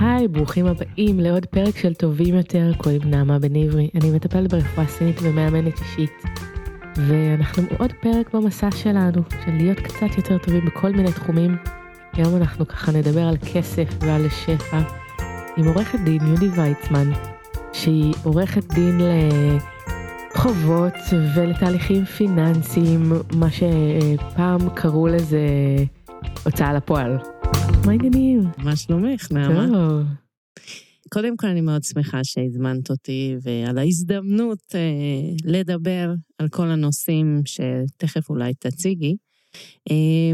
היי, ברוכים הבאים לעוד פרק של טובים יותר, קוראים נעמה בן עברי. אני מטפלת ברפואה סינית ומאמנת אישית. ואנחנו עוד פרק במסע שלנו, של להיות קצת יותר טובים בכל מיני תחומים. היום אנחנו ככה נדבר על כסף ועל שפע עם עורכת דין יהודי ויצמן, שהיא עורכת דין לחובות ולתהליכים פיננסיים, מה שפעם קראו לזה הוצאה לפועל. מה העניינים? מה שלומך, נעמה? טוב. קודם כל, אני מאוד שמחה שהזמנת אותי ועל ההזדמנות אה, לדבר על כל הנושאים שתכף אולי תציגי. אה,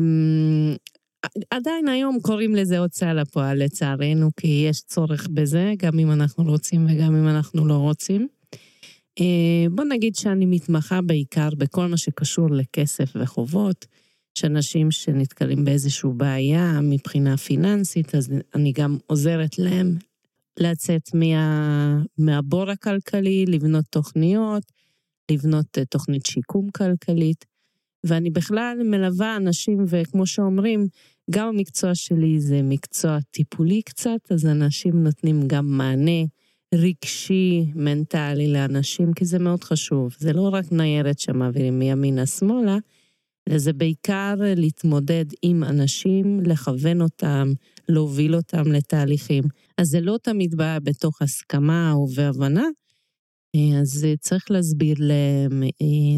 עדיין היום קוראים לזה הוצאה לפועל, לצערנו, כי יש צורך בזה, גם אם אנחנו רוצים וגם אם אנחנו לא רוצים. אה, בוא נגיד שאני מתמחה בעיקר בכל מה שקשור לכסף וחובות. יש אנשים שנתקלים באיזושהי בעיה מבחינה פיננסית, אז אני גם עוזרת להם לצאת מה, מהבור הכלכלי, לבנות תוכניות, לבנות אה, תוכנית שיקום כלכלית. ואני בכלל מלווה אנשים, וכמו שאומרים, גם המקצוע שלי זה מקצוע טיפולי קצת, אז אנשים נותנים גם מענה רגשי, מנטלי לאנשים, כי זה מאוד חשוב. זה לא רק ניירת שמעבירים מימינה-שמאלה, אלא זה בעיקר להתמודד עם אנשים, לכוון אותם, להוביל אותם לתהליכים. אז זה לא תמיד בא בתוך הסכמה או בהבנה, אז צריך להסביר להם,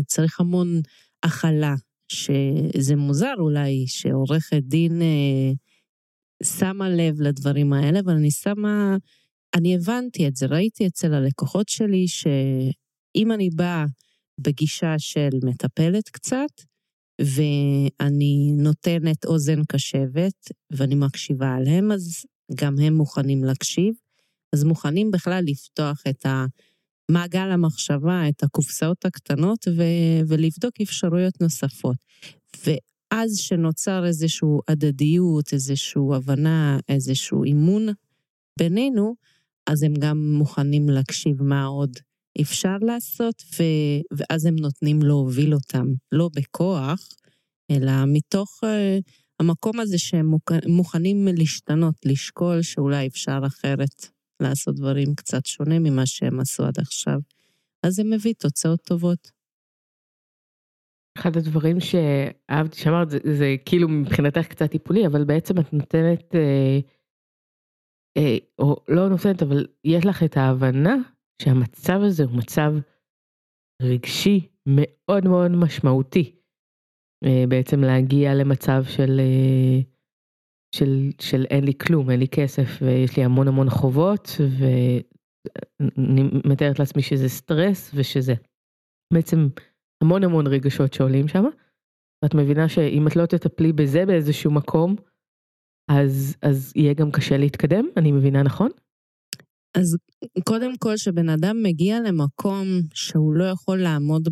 צריך המון הכלה, שזה מוזר אולי שעורכת דין אה, שמה לב לדברים האלה, אבל אני שמה, אני הבנתי את זה, ראיתי אצל הלקוחות שלי שאם אני באה בגישה של מטפלת קצת, ואני נותנת אוזן קשבת, ואני מקשיבה עליהם, אז גם הם מוכנים להקשיב, אז מוכנים בכלל לפתוח את המעגל המחשבה, את הקופסאות הקטנות, ו- ולבדוק אפשרויות נוספות. ואז שנוצר איזושהי הדדיות, איזושהי הבנה, איזשהו אימון בינינו, אז הם גם מוכנים להקשיב מה עוד אפשר לעשות, ו... ואז הם נותנים להוביל אותם, לא בכוח, אלא מתוך uh, המקום הזה שהם מוכנים להשתנות, לשקול שאולי אפשר אחרת לעשות דברים קצת שונה ממה שהם עשו עד עכשיו. אז זה מביא תוצאות טובות. אחד הדברים שאהבתי שאמרת זה, זה כאילו מבחינתך קצת טיפולי, אבל בעצם את נותנת, אה, אה, או לא נותנת, אבל יש לך את ההבנה שהמצב הזה הוא מצב רגשי מאוד מאוד משמעותי. אה, בעצם להגיע למצב של, אה, של, של אין לי כלום, אין לי כסף ויש לי המון המון חובות ואני מתארת לעצמי שזה סטרס ושזה בעצם המון המון רגשות שעולים שם. ואת מבינה שאם את לא תטפלי בזה באיזשהו מקום, אז, אז יהיה גם קשה להתקדם, אני מבינה נכון? אז קודם כל, כשבן אדם מגיע למקום שהוא לא יכול לעמוד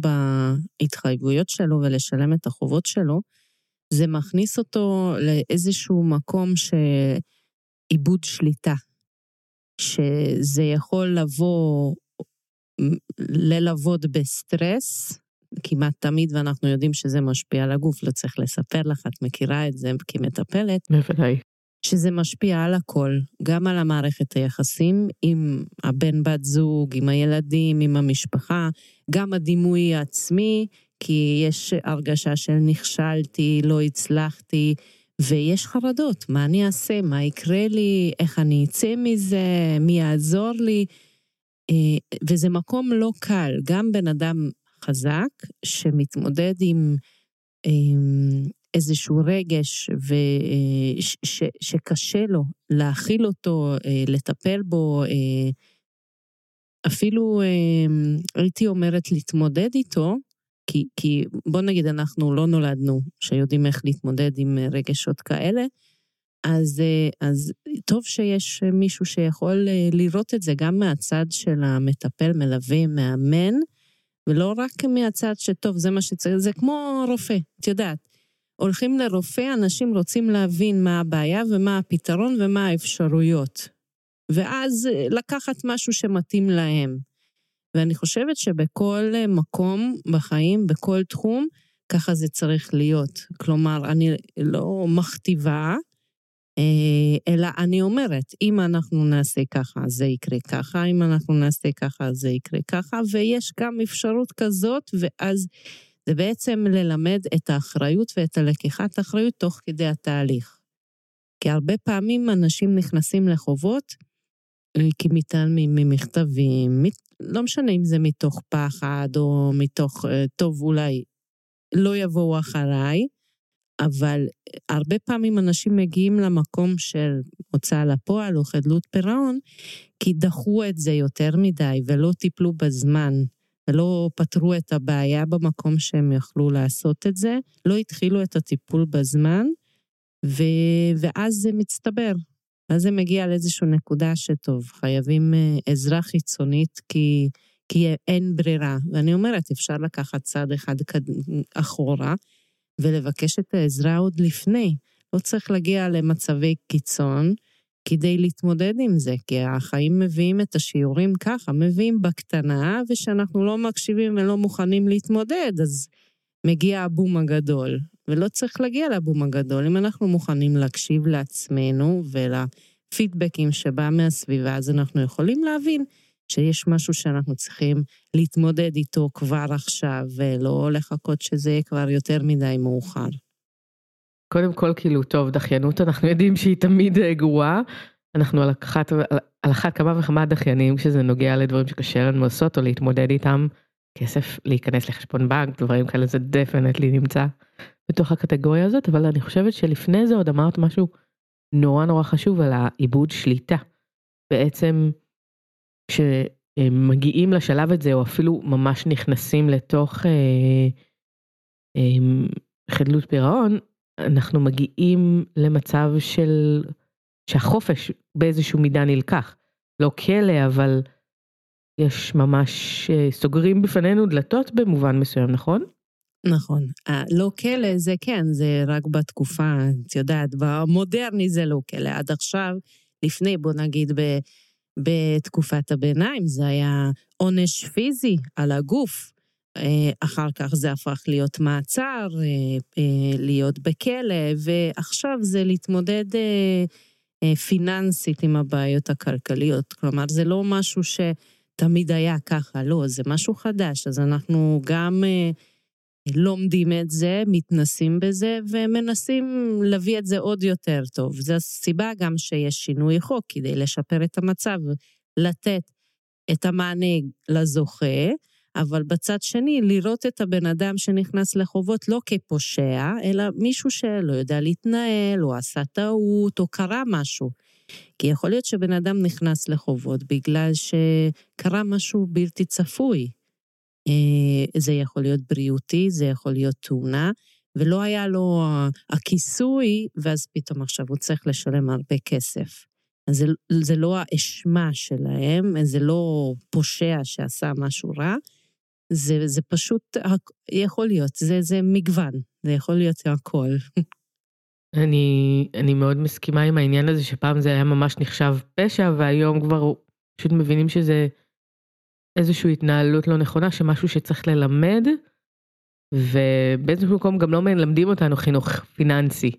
בהתחייבויות שלו ולשלם את החובות שלו, זה מכניס אותו לאיזשהו מקום שאיבוד שליטה. שזה יכול לבוא, ללוות בסטרס, כמעט תמיד, ואנחנו יודעים שזה משפיע על הגוף, לא צריך לספר לך, את מכירה את זה כמטפלת. בוודאי. שזה משפיע על הכל, גם על המערכת היחסים עם הבן בת זוג, עם הילדים, עם המשפחה, גם הדימוי העצמי, כי יש הרגשה של נכשלתי, לא הצלחתי, ויש חרדות, מה אני אעשה, מה יקרה לי, איך אני אצא מזה, מי יעזור לי, אה, וזה מקום לא קל, גם בן אדם חזק שמתמודד עם איזשהו רגש ו... ש... ש... שקשה לו להכיל אותו, אה, לטפל בו, אה, אפילו אה, הייתי אומרת להתמודד איתו, כי, כי בוא נגיד אנחנו לא נולדנו שיודעים איך להתמודד עם רגשות כאלה, אז, אז טוב שיש מישהו שיכול לראות את זה גם מהצד של המטפל, מלווה, מאמן, ולא רק מהצד שטוב, זה מה שצריך, זה כמו רופא, את יודעת. הולכים לרופא, אנשים רוצים להבין מה הבעיה ומה הפתרון ומה האפשרויות. ואז אה, לקחת משהו שמתאים להם. ואני חושבת שבכל אה, מקום בחיים, בכל תחום, ככה זה צריך להיות. כלומר, אני לא מכתיבה, אה, אלא אני אומרת, אם אנחנו נעשה ככה, זה יקרה ככה, אם אנחנו נעשה ככה, זה יקרה ככה, ויש גם אפשרות כזאת, ואז זה בעצם ללמד את האחריות ואת הלקיחת האחריות תוך כדי התהליך. כי הרבה פעמים אנשים נכנסים לחובות, אה, כי מתעלמים ממכתבים, לא משנה אם זה מתוך פחד או מתוך, אה, טוב, אולי לא יבואו אחריי, אבל הרבה פעמים אנשים מגיעים למקום של הוצאה לפועל או חדלות פירעון, כי דחו את זה יותר מדי ולא טיפלו בזמן, ולא פתרו את הבעיה במקום שהם יכלו לעשות את זה, לא התחילו את הטיפול בזמן, ו... ואז זה מצטבר. ואז זה מגיע לאיזושהי נקודה שטוב, חייבים אה, עזרה חיצונית כי, כי אין ברירה. ואני אומרת, אפשר לקחת צעד אחד אחורה, ולבקש את העזרה עוד לפני. לא צריך להגיע למצבי קיצון כדי להתמודד עם זה, כי החיים מביאים את השיעורים ככה, מביאים בקטנה, וכשאנחנו לא מקשיבים ולא מוכנים להתמודד, אז מגיע הבום הגדול. ולא צריך להגיע לבום הגדול. אם אנחנו מוכנים להקשיב לעצמנו ולפידבקים שבא מהסביבה, אז אנחנו יכולים להבין שיש משהו שאנחנו צריכים להתמודד איתו כבר עכשיו, ולא לחכות שזה יהיה כבר יותר מדי מאוחר. קודם כל, כאילו, טוב, דחיינות, אנחנו יודעים שהיא תמיד אה, גרועה. אנחנו על אחת, על אחת כמה וכמה דחיינים כשזה נוגע לדברים שקשה לנו לעשות או להתמודד איתם. כסף, להיכנס לחשבון בנק, דברים כאלה, זה דפנטלי נמצא בתוך הקטגוריה הזאת, אבל אני חושבת שלפני זה עוד אמרת משהו נורא נורא חשוב על העיבוד שליטה. בעצם כשמגיעים לשלב הזה, או אפילו ממש נכנסים לתוך אה, אה, חדלות פירעון, אנחנו מגיעים למצב של שהחופש באיזשהו מידה נלקח. לא כלא, אבל יש ממש אה, סוגרים בפנינו דלתות במובן מסוים, נכון? נכון. לא כלא זה כן, זה רק בתקופה, את יודעת, במודרני זה לא כלא. עד עכשיו, לפני, בוא נגיד, ב... בתקופת הביניים זה היה עונש פיזי על הגוף. אה, אחר כך זה הפך להיות מעצר, אה, אה, להיות בכלא, ועכשיו זה להתמודד פיננסית עם הבעיות הכלכליות. כלומר, זה לא משהו שתמיד היה ככה, לא, זה משהו חדש. אז אנחנו גם לומדים את זה, מתנסים בזה, ומנסים להביא את זה עוד יותר טוב. זו הסיבה גם שיש שינוי חוק כדי לשפר את המצב, לתת את המענה לזוכה, אבל בצד שני, לראות את הבן אדם שנכנס לחובות לא כפושע, אלא מישהו שלא יודע להתנהל, או עשה טעות, או קרה משהו. כי יכול להיות שבן אדם נכנס לחובות בגלל שקרה משהו בלתי צפוי. אה, זה יכול להיות בריאותי, זה יכול להיות תאונה, ולא היה לו הכיסוי, ואז פתאום עכשיו הוא צריך לשלם הרבה כסף. אז זה, זה לא האשמה שלהם, זה לא פושע שעשה משהו רע, זה, זה פשוט יכול להיות, זה, זה מגוון, זה יכול להיות הכל. אני, אני מאוד מסכימה עם העניין הזה שפעם זה היה ממש נחשב פשע, והיום כבר פשוט מבינים שזה איזושהי התנהלות לא נכונה, שמשהו שצריך ללמד, ובאיזשהו מקום גם לא מלמדים אותנו חינוך פיננסי.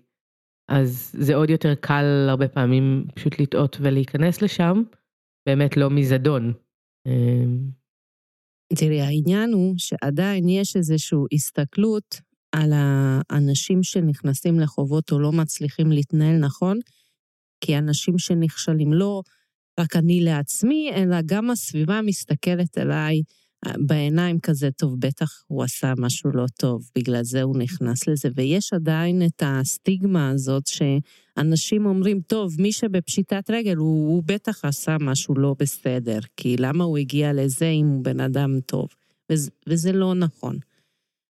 אז זה עוד יותר קל הרבה פעמים פשוט לטעות ולהיכנס לשם, באמת לא מזדון. תראי, העניין הוא שעדיין יש איזושהי הסתכלות על האנשים שנכנסים לחובות או לא מצליחים להתנהל נכון, כי אנשים שנכשלים לא רק אני לעצמי, אלא גם הסביבה מסתכלת עליי בעיניים כזה, טוב, בטח הוא עשה משהו לא טוב, בגלל זה הוא נכנס לזה. ויש עדיין את הסטיגמה הזאת שאנשים אומרים, טוב, מי שבפשיטת רגל, הוא, הוא בטח עשה משהו לא בסדר, כי למה הוא הגיע לזה אם הוא בן אדם טוב? וזה, וזה לא נכון.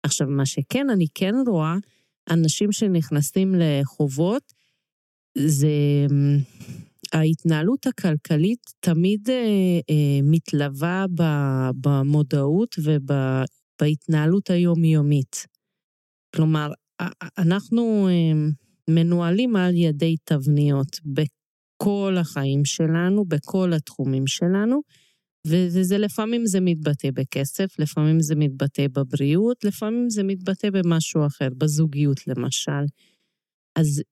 עכשיו, מה שכן, אני כן רואה, אנשים שנכנסים לחובות, זה ההתנהלות הכלכלית תמיד אה, אה, מתלווה במודעות ובהתנהלות היומיומית. כלומר, אנחנו אה, מנוהלים על ידי תבניות בכל החיים שלנו, בכל התחומים שלנו, וזה לפעמים זה מתבטא בכסף, לפעמים זה מתבטא בבריאות, לפעמים זה מתבטא במשהו אחר, בזוגיות למשל. אז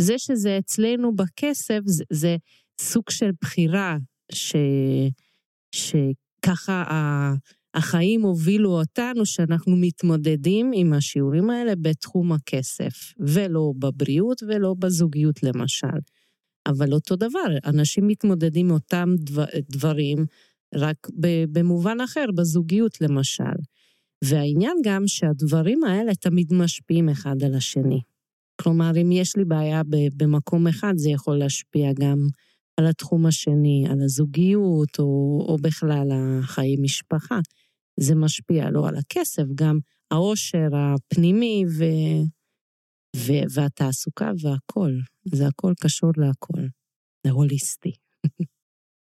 זה שזה אצלנו בכסף, זה, זה סוג של בחירה ש, שככה החיים הובילו אותנו, שאנחנו מתמודדים עם השיעורים האלה בתחום הכסף, ולא בבריאות ולא בזוגיות למשל. אבל אותו דבר, אנשים מתמודדים אותם דבר, דברים, רק במובן אחר, בזוגיות למשל. והעניין גם שהדברים האלה תמיד משפיעים אחד על השני. כלומר, אם יש לי בעיה במקום אחד, זה יכול להשפיע גם על התחום השני, על הזוגיות, או, או בכלל החיים משפחה. זה משפיע לא על הכסף, גם העושר הפנימי ו... ו... והתעסוקה והכול. זה הכל קשור להכל. זה הוליסטי.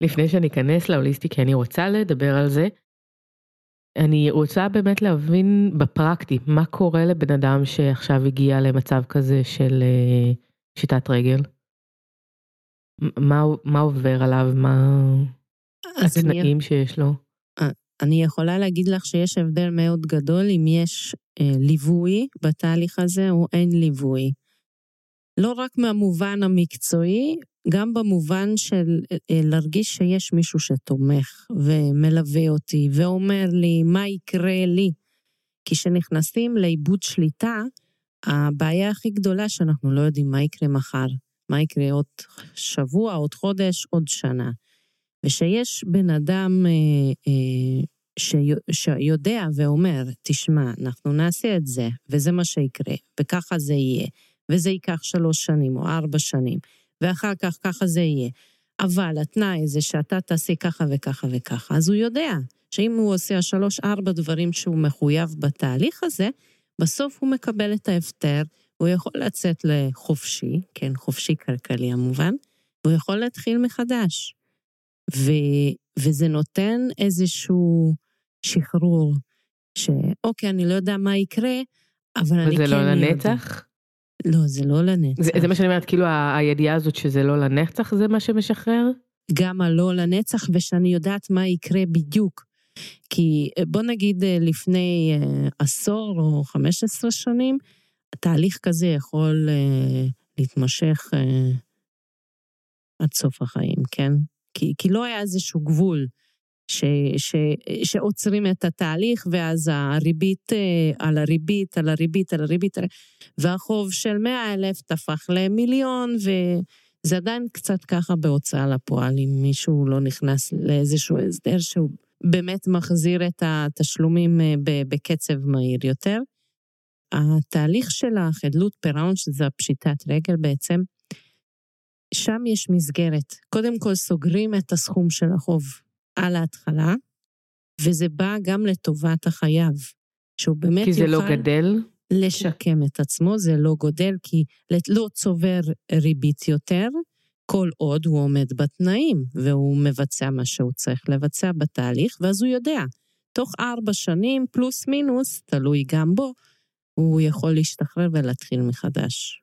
לפני שאני אכנס להוליסטי, כי אני רוצה לדבר על זה, אני רוצה באמת להבין בפרקטי, מה קורה לבן אדם שעכשיו הגיע למצב כזה של אה, שיטת רגל? מה, מה עובר עליו? מה התנאים אני... שיש לו? אה, אני יכולה להגיד לך שיש הבדל מאוד גדול אם יש אה, ליווי בתהליך הזה או אין ליווי. לא רק מהמובן המקצועי, גם במובן של אה, להרגיש שיש מישהו שתומך ומלווה אותי ואומר לי מה יקרה לי. כי כשנכנסים לאיבוד שליטה, הבעיה הכי גדולה שאנחנו לא יודעים מה יקרה מחר, מה יקרה עוד שבוע, עוד חודש, עוד שנה. ושיש בן אדם אה, אה, שיודע ואומר, תשמע, אנחנו נעשה את זה, וזה מה שיקרה, וככה זה יהיה, וזה ייקח שלוש שנים או ארבע שנים, ואחר כך ככה זה יהיה. אבל התנאי זה שאתה תעשה ככה וככה וככה, אז הוא יודע שאם הוא עושה שלוש-ארבע דברים שהוא מחויב בתהליך הזה, בסוף הוא מקבל את ההפטר, הוא יכול לצאת לחופשי, כן, חופשי כלכלי המובן, והוא יכול להתחיל מחדש. ו, וזה נותן איזשהו שחרור, שאוקיי, אני לא יודע מה יקרה, אבל אני כן... וזה לא לנצח? לא, זה לא לנצח. זה, זה מה שאני אומרת, כאילו הידיעה הזאת שזה לא לנצח זה מה שמשחרר? גם הלא לנצח, ושאני יודעת מה יקרה בדיוק. כי בוא נגיד לפני אה, עשור או 15 שנים, תהליך כזה יכול להתמשך עד סוף החיים, כן? כי, כי לא היה איזשהו גבול ש, ש, שעוצרים את התהליך, ואז הריבית uh, על הריבית, על הריבית, על הריבית, והחוב של 100 אלף תפח למיליון, וזה עדיין קצת ככה בהוצאה לפועל, אם מישהו לא נכנס לאיזשהו הסדר שהוא באמת מחזיר את התשלומים בקצב מהיר יותר. התהליך של החדלות פירעון, שזה הפשיטת רגל בעצם, שם יש מסגרת. קודם כל סוגרים את הסכום של החוב על ההתחלה, וזה בא גם לטובת החייב, שהוא באמת כי זה לא יוכל... לא גדל? לשקם את עצמו, זה לא גודל, כי לא צובר ריבית יותר, כל עוד הוא עומד בתנאים, והוא מבצע מה שהוא צריך לבצע בתהליך, ואז הוא יודע, תוך ארבע שנים, פלוס מינוס, תלוי גם בו, הוא יכול להשתחרר ולהתחיל מחדש.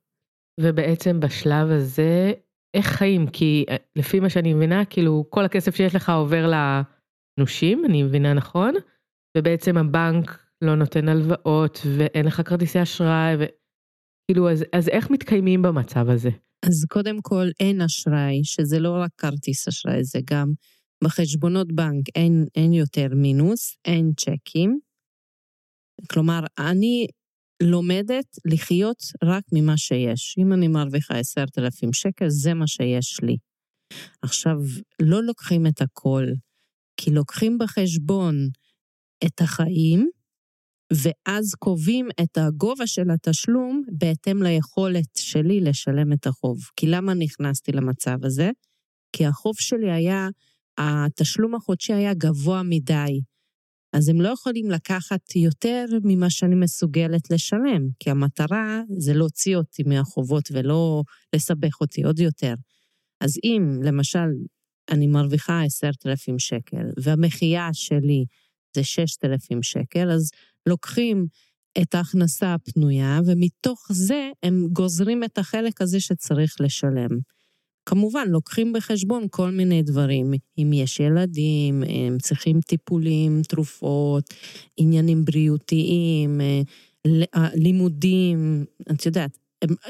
ובעצם בשלב הזה, איך חיים? כי אה, לפי מה שאני מבינה, כאילו כל הכסף שיש לך עובר לנושים, אני מבינה נכון? ובעצם הבנק לא נותן הלוואות ואין לך כרטיסי אשראי, וכאילו, אז, אז איך מתקיימים במצב הזה? אז קודם כל אין אשראי, שזה לא רק כרטיס אשראי, זה גם בחשבונות בנק אין, אין יותר מינוס, אין צ'קים. כלומר, אני לומדת לחיות רק ממה שיש. אם אני מרוויחה עשרת אלפים שקל, זה מה שיש לי. עכשיו, לא לוקחים את הכל, כי לוקחים בחשבון את החיים, ואז קובעים את הגובה של התשלום בהתאם ליכולת שלי לשלם את החוב. כי למה נכנסתי למצב הזה? כי החוב שלי היה, התשלום החודשי היה גבוה מדי. אז הם לא יכולים לקחת יותר ממה שאני מסוגלת לשלם, כי המטרה זה להוציא אותי מהחובות ולא לסבך אותי עוד יותר. אז אם, למשל, אני מרוויחה עשרת אלפים שקל, והמחיה שלי זה ששת אלפים שקל, אז לוקחים את ההכנסה הפנויה, ומתוך זה הם גוזרים את החלק הזה שצריך לשלם. כמובן, לוקחים בחשבון כל מיני דברים. אם יש ילדים, הם צריכים טיפולים, תרופות, עניינים בריאותיים, אה, לימודים, את יודעת,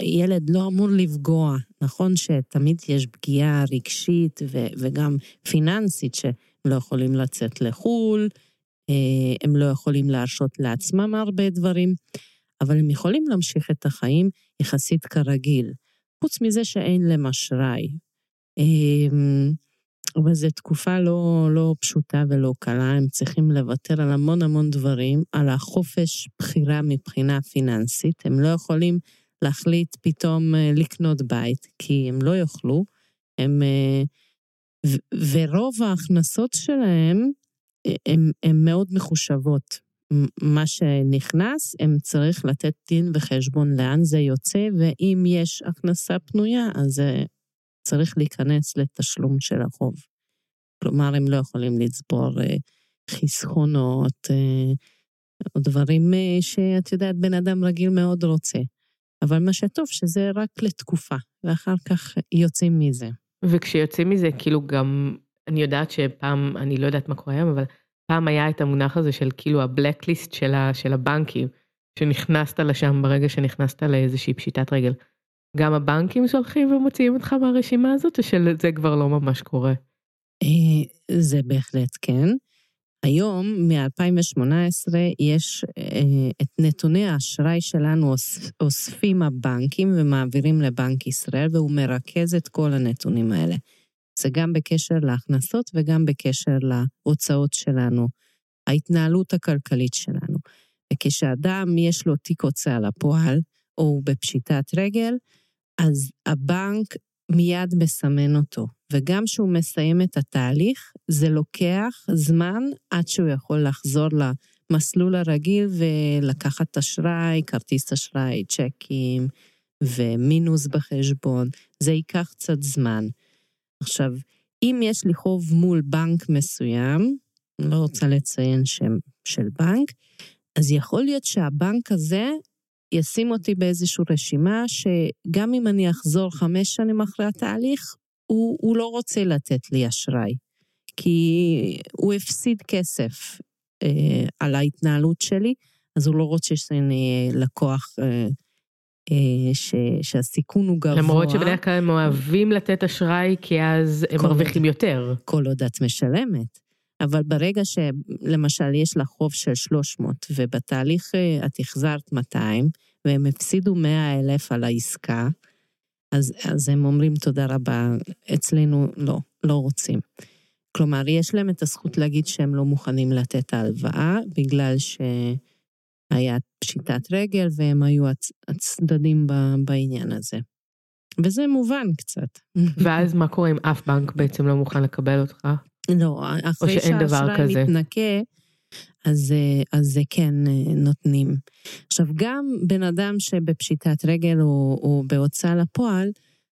ילד לא אמור לפגוע. נכון שתמיד יש פגיעה רגשית ו, וגם פיננסית, שהם לא יכולים לצאת לחו"ל, אה, הם לא יכולים להרשות לעצמם הרבה דברים, אבל הם יכולים להמשיך את החיים יחסית כרגיל, חוץ מזה שאין להם אשראי. אמ, אבל זו תקופה לא, לא פשוטה ולא קלה, הם צריכים לוותר על המון המון דברים, על החופש בחירה מבחינה פיננסית, הם לא יכולים להחליט פתאום אה, לקנות בית, כי הם לא יוכלו, הם... אה, ורוב ההכנסות שלהם הן מאוד מחושבות. מה שנכנס, הם צריך לתת דין וחשבון לאן זה יוצא, ואם יש הכנסה פנויה, אז צריך להיכנס לתשלום של החוב. כלומר, הם לא יכולים לצבור אה, חסכונות אה, או דברים אה, שאת יודעת, בן אדם רגיל מאוד רוצה. אבל מה שטוב, שזה רק לתקופה, ואחר כך יוצאים מזה. וכשיוצאים מזה, כאילו גם, אני יודעת שפעם, אני לא יודעת מה קורה היום, אבל פעם היה את המונח הזה של כאילו הבלקליסט של, של הבנקים, שנכנסת לשם ברגע שנכנסת לאיזושהי פשיטת רגל. גם הבנקים שולחים ומוציאים אותך מהרשימה הזאת, או שזה כבר לא ממש קורה? אה, זה בהחלט כן. היום, מ-2018, יש אה, את נתוני האשראי שלנו אוספים הבנקים ומעבירים לבנק ישראל, והוא מרכז את כל הנתונים האלה. זה גם בקשר להכנסות וגם בקשר להוצאות שלנו, ההתנהלות הכלכלית שלנו. וכשאדם יש לו תיק הוצאה לפועל, או הוא בפשיטת רגל, אז הבנק מיד מסמן אותו. וגם כשהוא מסיים את התהליך, זה לוקח זמן עד שהוא יכול לחזור למסלול הרגיל ולקחת אשראי, כרטיס אשראי, צ'קים ומינוס בחשבון. זה ייקח קצת זמן. עכשיו, אם יש לי חוב מול בנק מסוים, אני לא רוצה לציין שם של בנק, אז יכול להיות שהבנק הזה ישים אותי באיזושהי רשימה שגם אם אני אחזור חמש שנים אחרי התהליך, הוא, הוא לא רוצה לתת לי אשראי, כי הוא הפסיד כסף אה, על ההתנהלות שלי, אז הוא לא רוצה שאני אהיה לקוח אה, ש, שהסיכון הוא גבוה. למרות שבדרך כלל הם אוהבים לתת אשראי, כי אז הם מרוויחים יותר. כל עוד את משלמת. אבל ברגע שלמשל יש לך חוב של 300, ובתהליך אה, את החזרת 200, והם הפסידו 100 אלף על העסקה, אז, אז הם אומרים תודה רבה, אצלנו לא, לא רוצים. כלומר, יש להם את הזכות להגיד שהם לא מוכנים לתת ההלוואה, בגלל שהיה פשיטת רגל והם היו הצ, הצדדים ב, בעניין הזה. וזה מובן קצת. ואז מה קורה אם אף בנק בעצם לא מוכן לקבל אותך? לא, אחרי שהאשראי מתנקה, אז, אז זה כן אה, נותנים. עכשיו, גם בן אדם שבפשיטת רגל או, או בהוצאה לפועל,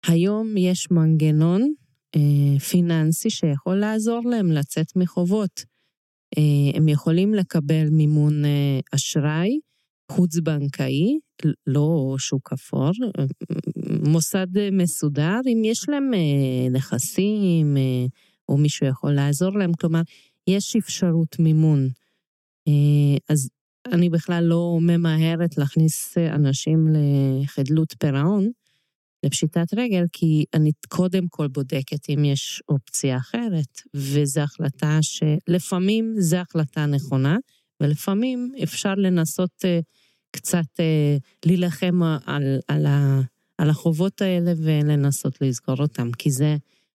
היום יש מנגנון אה, פיננסי שיכול לעזור להם לצאת מחובות. אה, הם יכולים לקבל מימון אה, אשראי חוץ-בנקאי, לא שוק אפור, אה, מוסד מסודר, אם יש להם נכסים, או מישהו יכול לעזור להם, כלומר, יש אפשרות מימון. אז אני בכלל לא ממהרת להכניס אנשים לחדלות פירעון, לפשיטת רגל, כי אני קודם כל בודקת אם יש אופציה אחרת, וזו החלטה שלפעמים זו החלטה נכונה, ולפעמים אפשר לנסות אה, קצת אה, להילחם על, על, על החובות האלה ולנסות לסגור אותם, כי זה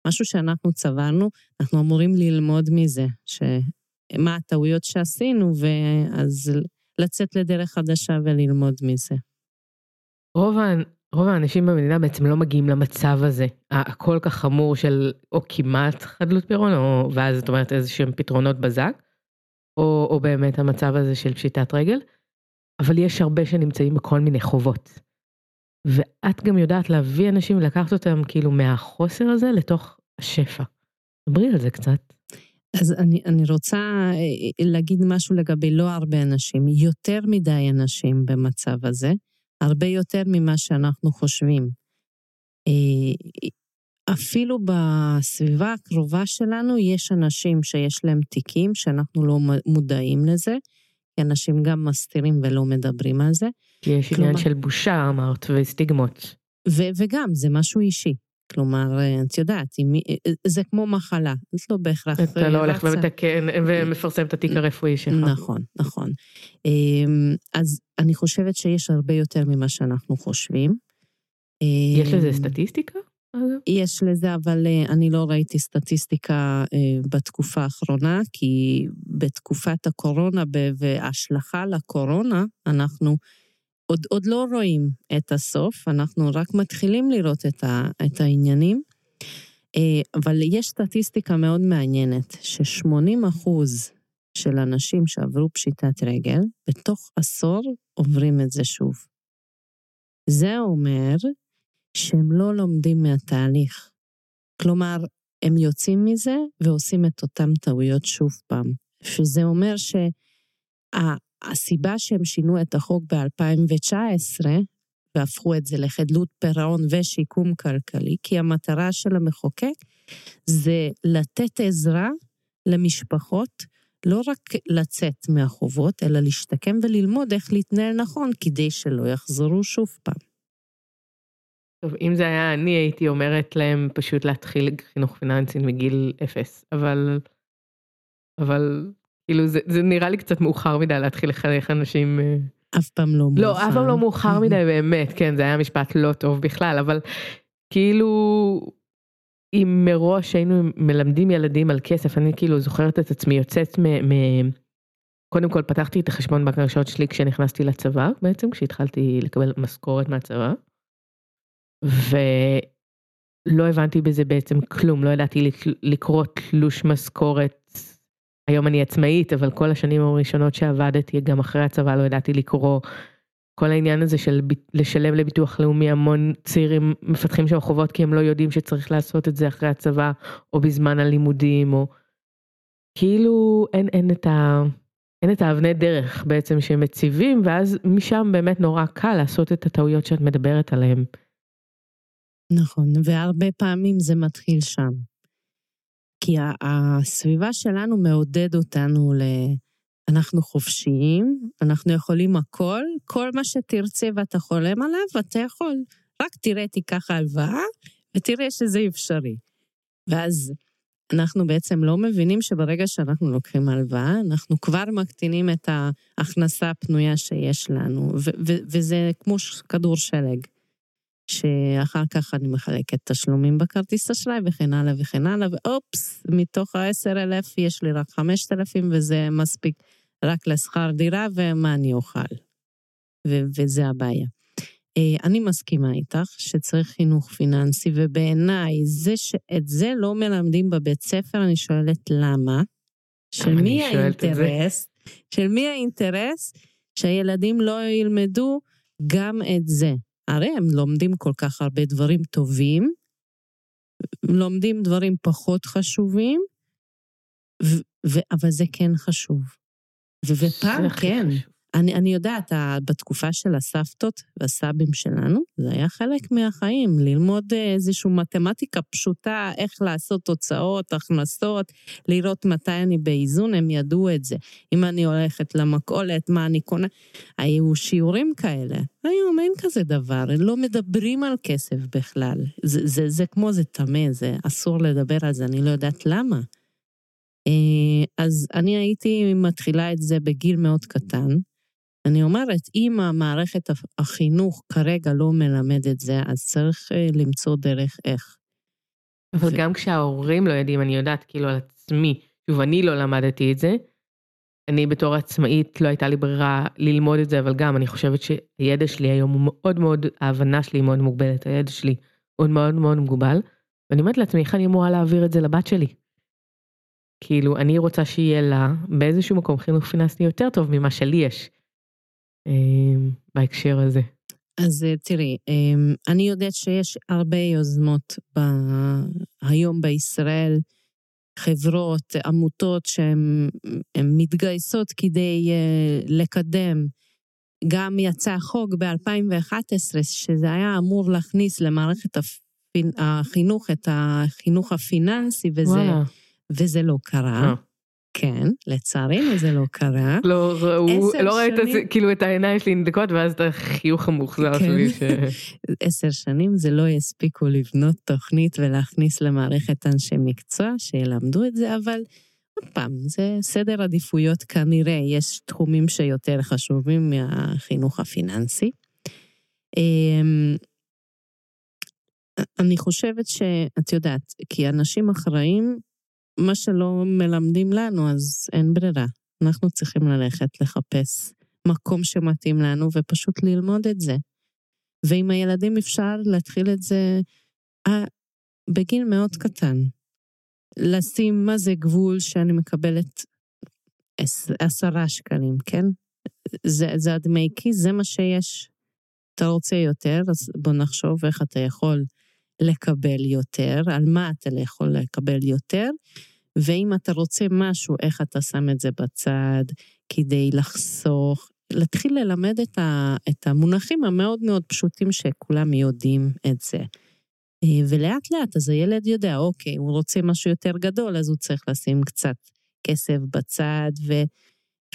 משהו שאנחנו צברנו, אנחנו אמורים ללמוד מזה, שמה הטעויות שעשינו, ואז לצאת לדרך חדשה וללמוד מזה. רוב, רוב האנשים במדינה בעצם לא מגיעים למצב הזה, הכל כך חמור של או כמעט חדלות פירעון, או ואז את אומרת איזה שהם פתרונות בזק, או, או באמת המצב הזה של פשיטת רגל, אבל יש הרבה שנמצאים בכל מיני חובות. ואת גם יודעת להביא אנשים ולקחת אותם כאילו מהחוסר הזה לתוך השפע. דברי על זה קצת. אז אני, אני רוצה אה, להגיד משהו לגבי לא הרבה אנשים, יותר מדי אנשים במצב הזה, הרבה יותר ממה שאנחנו חושבים. אה, אפילו בסביבה הקרובה שלנו יש אנשים שיש להם תיקים שאנחנו לא מודעים לזה, כי אנשים גם מסתירים ולא מדברים על זה. כי יש כלומר- עניין של בושה, אמרת, וסטיגמות. ו- וגם, זה משהו אישי. כלומר, אה, את יודעת, אם, אה, זה כמו מחלה, את לא בהכרח אתה לא אה, הולך רצה. ומתקן ומפרסם את התיק הרפואי שלך. נכון, נכון. אמ, אז אני חושבת שיש הרבה יותר ממה שאנחנו חושבים. יש לזה אמ, סטטיסטיקה? יש לזה, אבל אה, אני לא ראיתי סטטיסטיקה אה, בתקופה האחרונה, כי בתקופת הקורונה וההשלכה לקורונה, אנחנו עוד, עוד לא רואים את הסוף, אנחנו רק מתחילים לראות את, ה, את העניינים. אה, אבל יש סטטיסטיקה מאוד מעניינת, ש-80 אחוז של אנשים שעברו פשיטת רגל, בתוך עשור עוברים את זה שוב. זה אומר שהם לא לומדים מהתהליך. כלומר, הם יוצאים מזה ועושים את אותן טעויות שוב פעם. שזה אומר שהסיבה שהם שינו את החוק ב-2019 והפכו את זה לחדלות פירעון ושיקום כלכלי, כי המטרה של המחוקק זה לתת עזרה למשפחות, לא רק לצאת מהחובות, אלא להשתקם וללמוד איך להתנהל נכון, כדי שלא יחזרו שוב פעם. טוב, אם זה היה אני, הייתי אומרת להם פשוט להתחיל חינוך פיננסי מגיל אפס, אבל... אבל כאילו זה, זה נראה לי קצת מאוחר מדי להתחיל לחנך אנשים... אה, אף פעם לא מאוחר. לא, אף פעם לא מאוחר מדי באמת, כן, זה היה משפט לא טוב בכלל, אבל כאילו, אם מראש היינו מלמדים ילדים על כסף, אני כאילו זוכרת את עצמי יוצאת מ... מ... קודם כל פתחתי את החשבון בנק הראשון שלי כשנכנסתי לצבא, בעצם כשהתחלתי לקבל משכורת מהצבא, ולא הבנתי בזה בעצם כלום, לא ידעתי לק- לקרוא תלוש משכורת. היום אני עצמאית, אבל כל השנים הראשונות שעבדתי, גם אחרי הצבא לא ידעתי לקרוא. כל העניין הזה של לשלם לביטוח לאומי, המון צעירים מפתחים שם חובות כי הם לא יודעים שצריך לעשות את זה אחרי הצבא, או בזמן הלימודים, או... כאילו אין, אין את ה... אין את האבני דרך בעצם שהם מציבים, ואז משם באמת נורא קל לעשות את הטעויות שאת מדברת עליהן. נכון, והרבה פעמים זה מתחיל שם. כי הסביבה שלנו מעודד אותנו ל... אנחנו חופשיים, אנחנו יכולים הכל, כל מה שתרצה ואתה חולם עליו, אתה יכול. רק תראה, תיקח הלוואה, ותראה שזה אפשרי. ואז אנחנו בעצם לא מבינים שברגע שאנחנו לוקחים הלוואה, אנחנו כבר מקטינים את ההכנסה הפנויה שיש לנו, ו- ו- וזה כמו כדור שלג. שאחר כך אני מחלקת תשלומים בכרטיס אשראי וכן הלאה וכן הלאה, ואופס, מתוך ה-10,000 יש לי רק 5,000 וזה מספיק רק לשכר דירה ומה אני אוכל. ו- וזה הבעיה. אה, אני מסכימה איתך שצריך חינוך פיננסי, ובעיניי זה שאת זה לא מלמדים בבית ספר, אני שואלת למה. של מי. האינטרס? של מי האינטרס שהילדים לא ילמדו גם את זה? הרי הם לומדים כל כך הרבה דברים טובים, לומדים דברים פחות חשובים, ו- ו- אבל זה כן חשוב. ופעם כן, חשוב. אני, אני יודעת, בתקופה של הסבתות והסבים שלנו, זה היה חלק מהחיים, ללמוד אה, איזושהי מתמטיקה פשוטה, איך לעשות תוצאות, הכנסות, לראות מתי אני באיזון, הם ידעו את זה. אם אני הולכת למכולת, מה אני קונה, היו שיעורים כאלה. היום אין כזה דבר, לא מדברים על כסף בכלל. זה, זה, זה כמו זה טמא, זה אסור לדבר על זה, אני לא יודעת למה. אה, אז אני הייתי מתחילה את זה בגיל מאוד קטן. אני אומרת, אם המערכת החינוך כרגע לא מלמד את זה, אז צריך אה, למצוא דרך איך. אבל ו- גם כשההורים לא יודעים, אני יודעת כאילו על עצמי, שוב, אני לא למדתי את זה. אני בתור עצמאית לא הייתה לי ברירה ללמוד את זה, אבל גם אני חושבת שהידע שלי היום הוא מאוד מאוד, ההבנה שלי מאוד מוגבלת, הידע שלי הוא מאוד מאוד מוגבל. ואני אומרת לעצמי, איך אני אמורה להעביר את זה לבת שלי? כאילו, אני רוצה שיהיה לה באיזשהו מקום חינוך פיננסי יותר טוב ממה שלי יש. אה, בהקשר הזה. אז אה, תראי, אה, אני יודעת שיש הרבה יוזמות ב... היום בישראל, חברות, עמותות שהן הן מתגייסות כדי אה, לקדם. גם יצא חוק ב-2011, שזה היה אמור להכניס למערכת. החינוך את החינוך הפיננסי, וזה, וואלה. וזה לא קרה. אה. כן, לצערנו זה לא קרה. לא ראו, לא ראית את זה, שנים. כאילו את העיניים שלי נדלקות, ואז את החיוך המאוכזר כן. שלי. ש... עשר שנים זה לא יספיקו לבנות תוכנית ולהכניס למערכת אנשי מקצוע שילמדו את זה, אבל עוד פעם, זה סדר עדיפויות כנראה, יש תחומים שיותר חשובים מהחינוך הפיננסי. אמ, אני חושבת שאת יודעת, כי אנשים אחראים, מה שלא מלמדים לנו, אז אין ברירה. אנחנו צריכים ללכת לחפש מקום שמתאים לנו ופשוט ללמוד את זה. ועם הילדים אפשר להתחיל את זה אה, בגיל מאוד קטן. לשים מה זה גבול שאני מקבלת עש- עשרה שקלים, כן? זה, זה הדמי כיס, זה מה שיש. אתה רוצה יותר, אז בוא נחשוב איך אתה יכול לקבל יותר, על מה אתה יכול לקבל יותר, ואם אתה רוצה משהו, איך אתה שם את זה בצד כדי לחסוך. להתחיל ללמד את, ה, את המונחים המאוד מאוד פשוטים שכולם יודעים את זה. אה, ולאט לאט, אז הילד יודע, אוקיי, הוא רוצה משהו יותר גדול, אז הוא צריך לשים קצת כסף בצד, ו,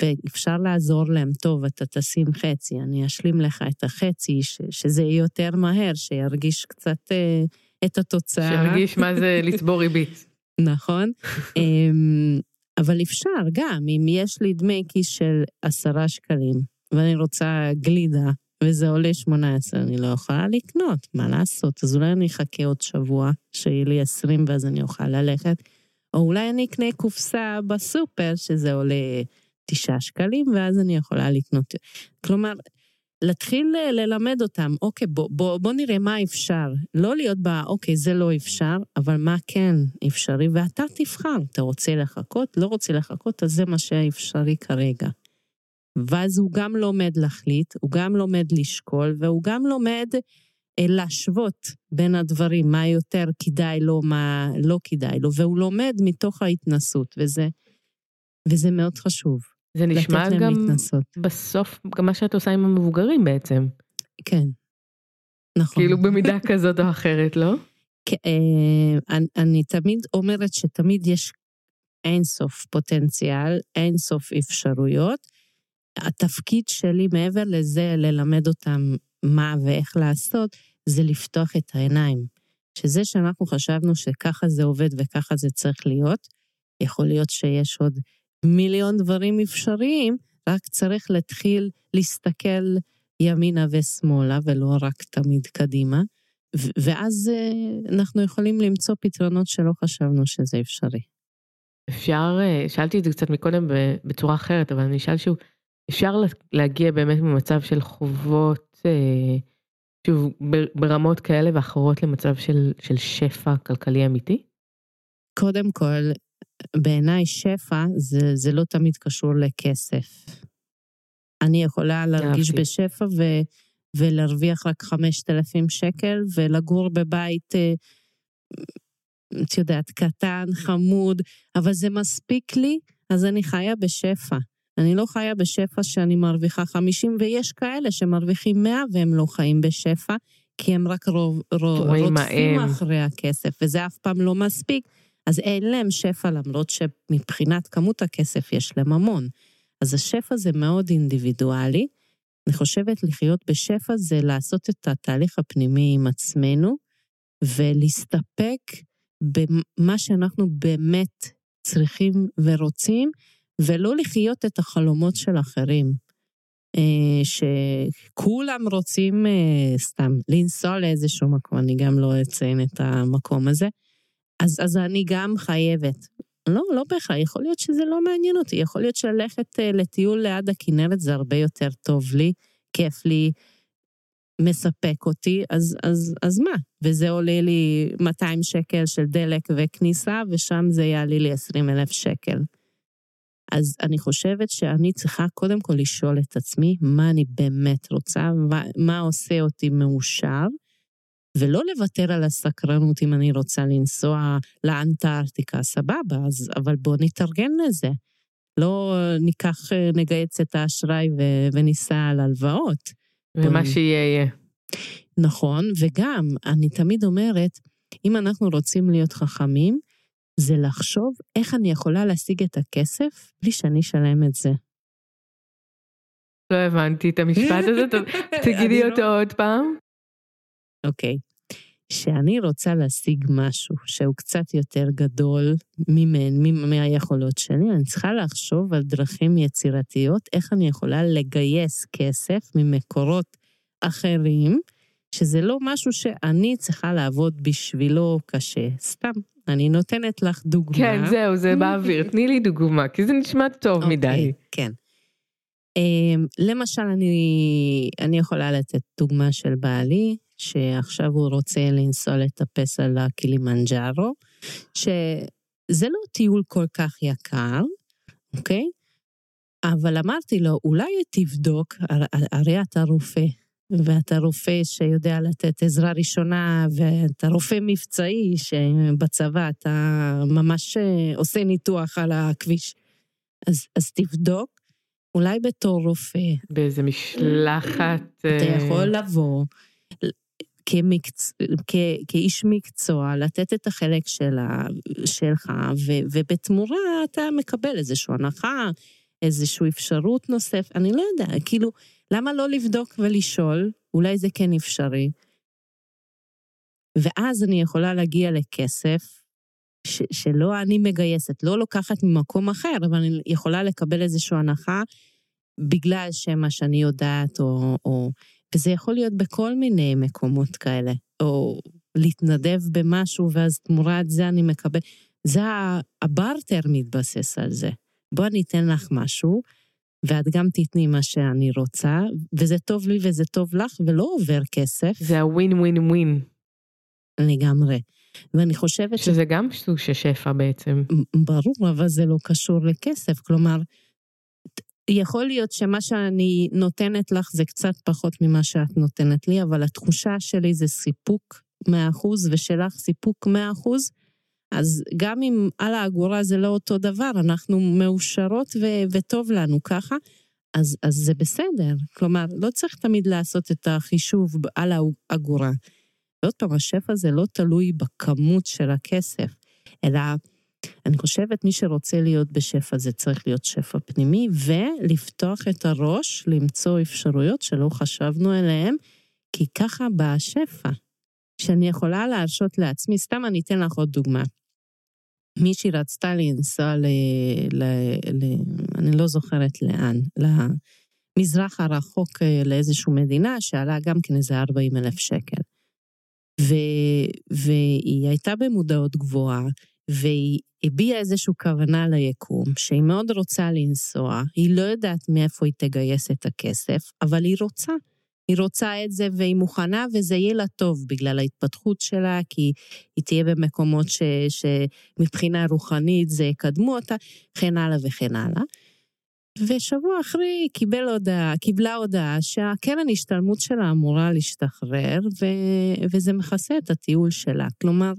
ואפשר לעזור להם, טוב, אתה תשים חצי, אני אשלים לך את החצי, ש, שזה יהיה יותר מהר, שירגיש קצת אה, את התוצאה. שירגיש מה זה לצבור ריבית. נכון. אמ, אבל אפשר גם, אם יש לי דמי כיס של עשרה שקלים, ואני רוצה גלידה, וזה עולה 18, אני לא יכולה לקנות, מה לעשות? אז אולי אני אחכה עוד שבוע, שיהיה לי 20 ואז אני אוכל ללכת, או אולי אני אקנה קופסה בסופר, שזה עולה 9 שקלים, ואז אני יכולה לקנות. כלומר, להתחיל ל- ללמד אותם, אוקיי, בוא, בוא, בוא נראה מה אפשר. לא להיות ב, אוקיי, זה לא אפשר, אבל מה כן אפשרי, ואתה תבחר. אתה רוצה לחכות, לא רוצה לחכות, אז זה מה שאפשרי כרגע. ואז הוא גם לומד להחליט, הוא גם לומד לשקול, והוא גם לומד אה, להשוות בין הדברים, מה יותר כדאי לו, מה לא כדאי לו, והוא לומד מתוך ההתנסות, וזה, וזה מאוד חשוב. זה נשמע גם להתנסות. בסוף, גם מה שאת עושה עם המבוגרים בעצם. כן. נכון. כאילו במידה כזאת או אחרת, לא? כ- אה, אני, אני תמיד אומרת שתמיד יש אינסוף פוטנציאל, אינסוף אפשרויות. התפקיד שלי מעבר לזה, ללמד אותם מה ואיך לעשות, זה לפתוח את העיניים. שזה שאנחנו חשבנו שככה זה עובד וככה זה צריך להיות, יכול להיות שיש עוד מיליון דברים אפשריים, רק צריך להתחיל להסתכל ימינה ושמאלה, ולא רק תמיד קדימה. ואז אה, אנחנו יכולים למצוא פתרונות שלא חשבנו שזה אפשרי. אפשר, אה, שאלתי את זה קצת מקודם בצורה אחרת, אבל אני אשאל שוב, אפשר לה- להגיע באמת ממצב של חובות, אה, שוב, ברמות כאלה ואחרות למצב של, של שפע כלכלי אמיתי? קודם כל, בעיניי שפע זה, זה לא תמיד קשור לכסף. אני יכולה להרגיש אהבתי. בשפע ו, ולהרוויח רק 5,000 שקל ולגור בבית, אה, את יודעת, קטן, חמוד, אבל זה מספיק לי, אז אני חיה בשפע. אני לא חיה בשפע שאני מרוויחה 50, ויש כאלה שמרוויחים 100 והם לא חיים בשפע, כי הם רק רוב, רוב, רודפים הם. אחרי הכסף, וזה אף פעם לא מספיק. אז אין להם שפע, למרות שמבחינת כמות הכסף יש להם המון. אז השפע זה מאוד אינדיבידואלי. אני חושבת לחיות בשפע זה לעשות את התהליך הפנימי עם עצמנו, ולהסתפק במה שאנחנו באמת צריכים ורוצים, ולא לחיות את החלומות של אחרים. אה, שכולם רוצים אה, סתם לנסוע לאיזשהו מקום, אני גם לא אציין את המקום הזה. אז, אז אני גם חייבת. לא, לא בהכרח, יכול להיות שזה לא מעניין אותי, יכול להיות שללכת אה, לטיול ליד הכנרת זה הרבה יותר טוב לי, כיף לי, מספק אותי, אז, אז, אז מה? וזה עולה לי 200 שקל של דלק וכניסה, ושם זה יעלה לי 20 אלף שקל. אז אני חושבת שאני צריכה קודם כל לשאול את עצמי מה אני באמת רוצה, מה, מה עושה אותי מאושר, ולא לוותר על הסקרנות אם אני רוצה לנסוע לאנטארקטיקה, סבבה, אז, אבל בואו נתארגן לזה. לא ניקח, אה, נגייס את האשראי ו- וניסע על הלוואות. ומה. שיהיה יהיה. נכון, וגם, אני תמיד אומרת, אם אנחנו רוצים להיות חכמים, זה לחשוב איך אני יכולה להשיג את הכסף בלי שאני אשלם את זה. לא הבנתי את המשפט הזה, תגידי אותו עוד פעם. אוקיי. שאני רוצה להשיג משהו שהוא קצת יותר גדול ממני, מהיכולות שלי, אני צריכה לחשוב על דרכים יצירתיות, איך אני יכולה לגייס כסף ממקורות אחרים, שזה לא משהו שאני צריכה לעבוד בשבילו קשה. סתם, אני נותנת לך דוגמה. כן, זהו, זה באוויר. תני לי דוגמה, כי זה נשמע טוב okay, אוקיי, מדי. כן. Um, למשל, אני, אני יכולה לתת דוגמה של בעלי, שעכשיו הוא רוצה לנסוע לטפס על הקילימנג'ארו, שזה לא טיול כל כך יקר, אוקיי? אבל אמרתי לו, אולי תבדוק, הרי אתה רופא, ואתה רופא שיודע לתת עזרה ראשונה, ואתה רופא מבצעי, שבצבא אתה ממש אה, עושה ניתוח על הכביש. אז, אז תבדוק, אולי בתור רופא. באיזה משלחת... אתה יכול לבוא, כמקצ... כ... כאיש מקצוע, לתת את החלק שלה, שלך, ו... ובתמורה אתה מקבל איזושהי הנחה, איזושהי אפשרות נוספת, אני לא יודע, כאילו, למה לא לבדוק ולשאול? אולי זה כן אפשרי. ואז אני יכולה להגיע לכסף ש... שלא אני מגייסת, לא לוקחת ממקום אחר, אבל אני יכולה לקבל איזושהי הנחה בגלל שמה שאני יודעת, או, או וזה יכול להיות בכל מיני מקומות כאלה, או להתנדב במשהו ואז תמורת זה אני מקבל, זה הברטר מתבסס על זה. בוא אני אתן לך משהו, ואת גם תתני מה שאני רוצה, וזה טוב לי וזה טוב לך, ולא עובר כסף. זה הווין ווין ווין. לגמרי. ואני חושבת שזה ש... גם סוג של שפע בעצם. ברור, אבל זה לא קשור לכסף. כלומר, יכול להיות שמה שאני נותנת לך זה קצת פחות ממה שאת נותנת לי, אבל התחושה שלי זה סיפוק 100% ושלך סיפוק 100%, אז גם אם על האגורה זה לא אותו דבר, אנחנו מאושרות ו- וטוב לנו ככה, אז, אז זה בסדר. כלומר, לא צריך תמיד לעשות את החישוב על האגורה. ועוד פעם, השפע זה לא תלוי בכמות של הכסף, אלא אני חושבת מי שרוצה להיות בשפע זה צריך להיות שפע פנימי, ולפתוח את הראש, למצוא אפשרויות שלא חשבנו עליהן, כי ככה בא השפע. שאני יכולה להרשות לעצמי, סתם אני אתן לך עוד דוגמה. מישהי רצתה לנסוע ל... ל... ל... אני לא זוכרת לאן, למזרח הרחוק אה, לאיזושהי מדינה, שעלה גם כן איזה 40 אלף שקל. ו... והיא הייתה במודעות גבוהה, והיא הביעה איזושהי כוונה ליקום, שהיא מאוד רוצה לנסוע, היא לא יודעת מאיפה היא תגייס את הכסף, אבל היא רוצה. היא רוצה את זה והיא מוכנה, וזה יהיה לה טוב בגלל ההתפתחות שלה, כי היא תהיה במקומות ש, שמבחינה רוחנית זה יקדמו אותה, וכן הלאה וכן הלאה. ושבוע אחרי קיבל הודעה, קיבלה הודעה שהקרן השתלמות שלה אמורה להשתחרר, ו, וזה מכסה את הטיול שלה. כלומר,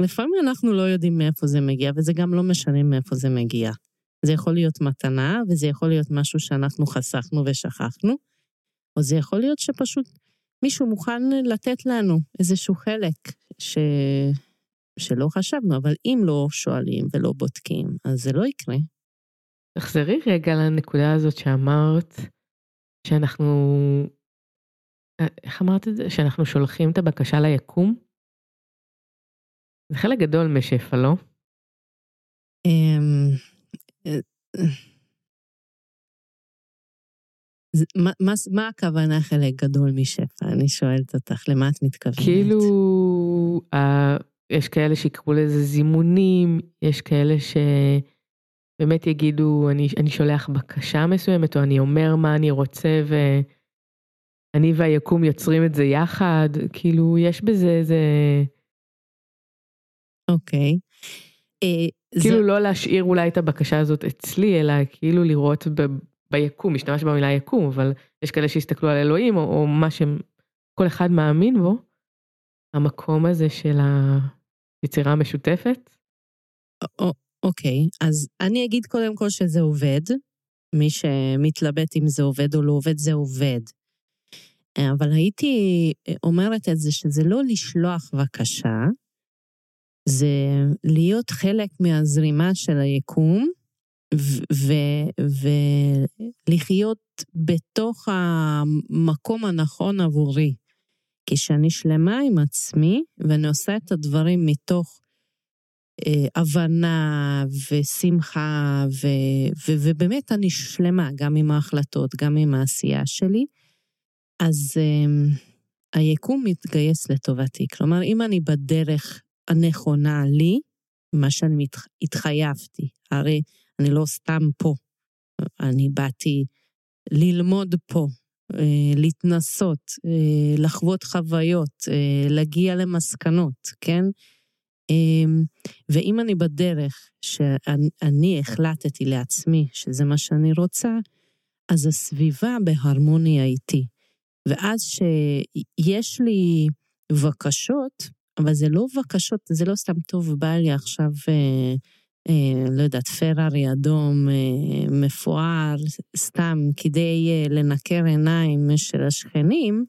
לפעמים אנחנו לא יודעים מאיפה זה מגיע, וזה גם לא משנה מאיפה זה מגיע. זה יכול להיות מתנה, וזה יכול להיות משהו שאנחנו חסכנו ושכחנו, או זה יכול להיות שפשוט מישהו מוכן לתת לנו איזשהו חלק ש... שלא חשבנו, אבל אם לא שואלים ולא בודקים, אז זה לא יקרה. תחזרי רגע לנקודה הזאת שאמרת, שאנחנו, איך אמרת את זה? שאנחנו שולחים את הבקשה ליקום? זה חלק גדול משפע, לא? אמ, אה, מה הכוונה חלק גדול משפע? אני שואלת אותך, למה את מתכוונת? כאילו, יש כאלה שיקראו לזה זימונים, יש כאלה שבאמת יגידו, אני שולח בקשה מסוימת, או אני אומר מה אני רוצה, ואני והיקום יוצרים את זה יחד, כאילו, יש בזה איזה... אוקיי. אה, כאילו לא להשאיר אולי את הבקשה הזאת אצלי, אלא כאילו לראות ביקום, משתמש במילה יקום, אבל יש כאלה שהסתכלו על אלוהים, או מה שכל אחד מאמין בו, המקום הזה של היצירה המשותפת. אוקיי, אז אני אגיד קודם כל שזה עובד. מי שמתלבט אם זה עובד או לא עובד, זה עובד. אבל הייתי אומרת את זה שזה לא לשלוח בקשה, זה להיות חלק מהזרימה של היקום, ולחיות בתוך המקום הנכון עבורי. כשאני שלמה עם עצמי, ואני עושה את הדברים מתוך אה, הבנה ושמחה, ו, ו, ובאמת אני שלמה גם עם ההחלטות, גם עם העשייה שלי, אז אה, היקום מתגייס לטובתי. כלומר, אם אני בדרך הנכונה לי, מה שאני מתח... התחייבתי, הרי אני לא סתם פה, אני באתי ללמוד פה, אה, להתנסות, אה, לחוות חוויות, אה, להגיע למסקנות, כן? אמ, ואם אני בדרך שאני החלטתי לעצמי שזה מה שאני רוצה, אז הסביבה בהרמוניה איתי. ואז שיש לי בקשות, אבל זה לא בקשות, זה לא סתם טוב, בא לי עכשיו, אה, אה, לא יודעת, פרארי אדום אה, מפואר, סתם כדי אה, לנקר עיניים של השכנים,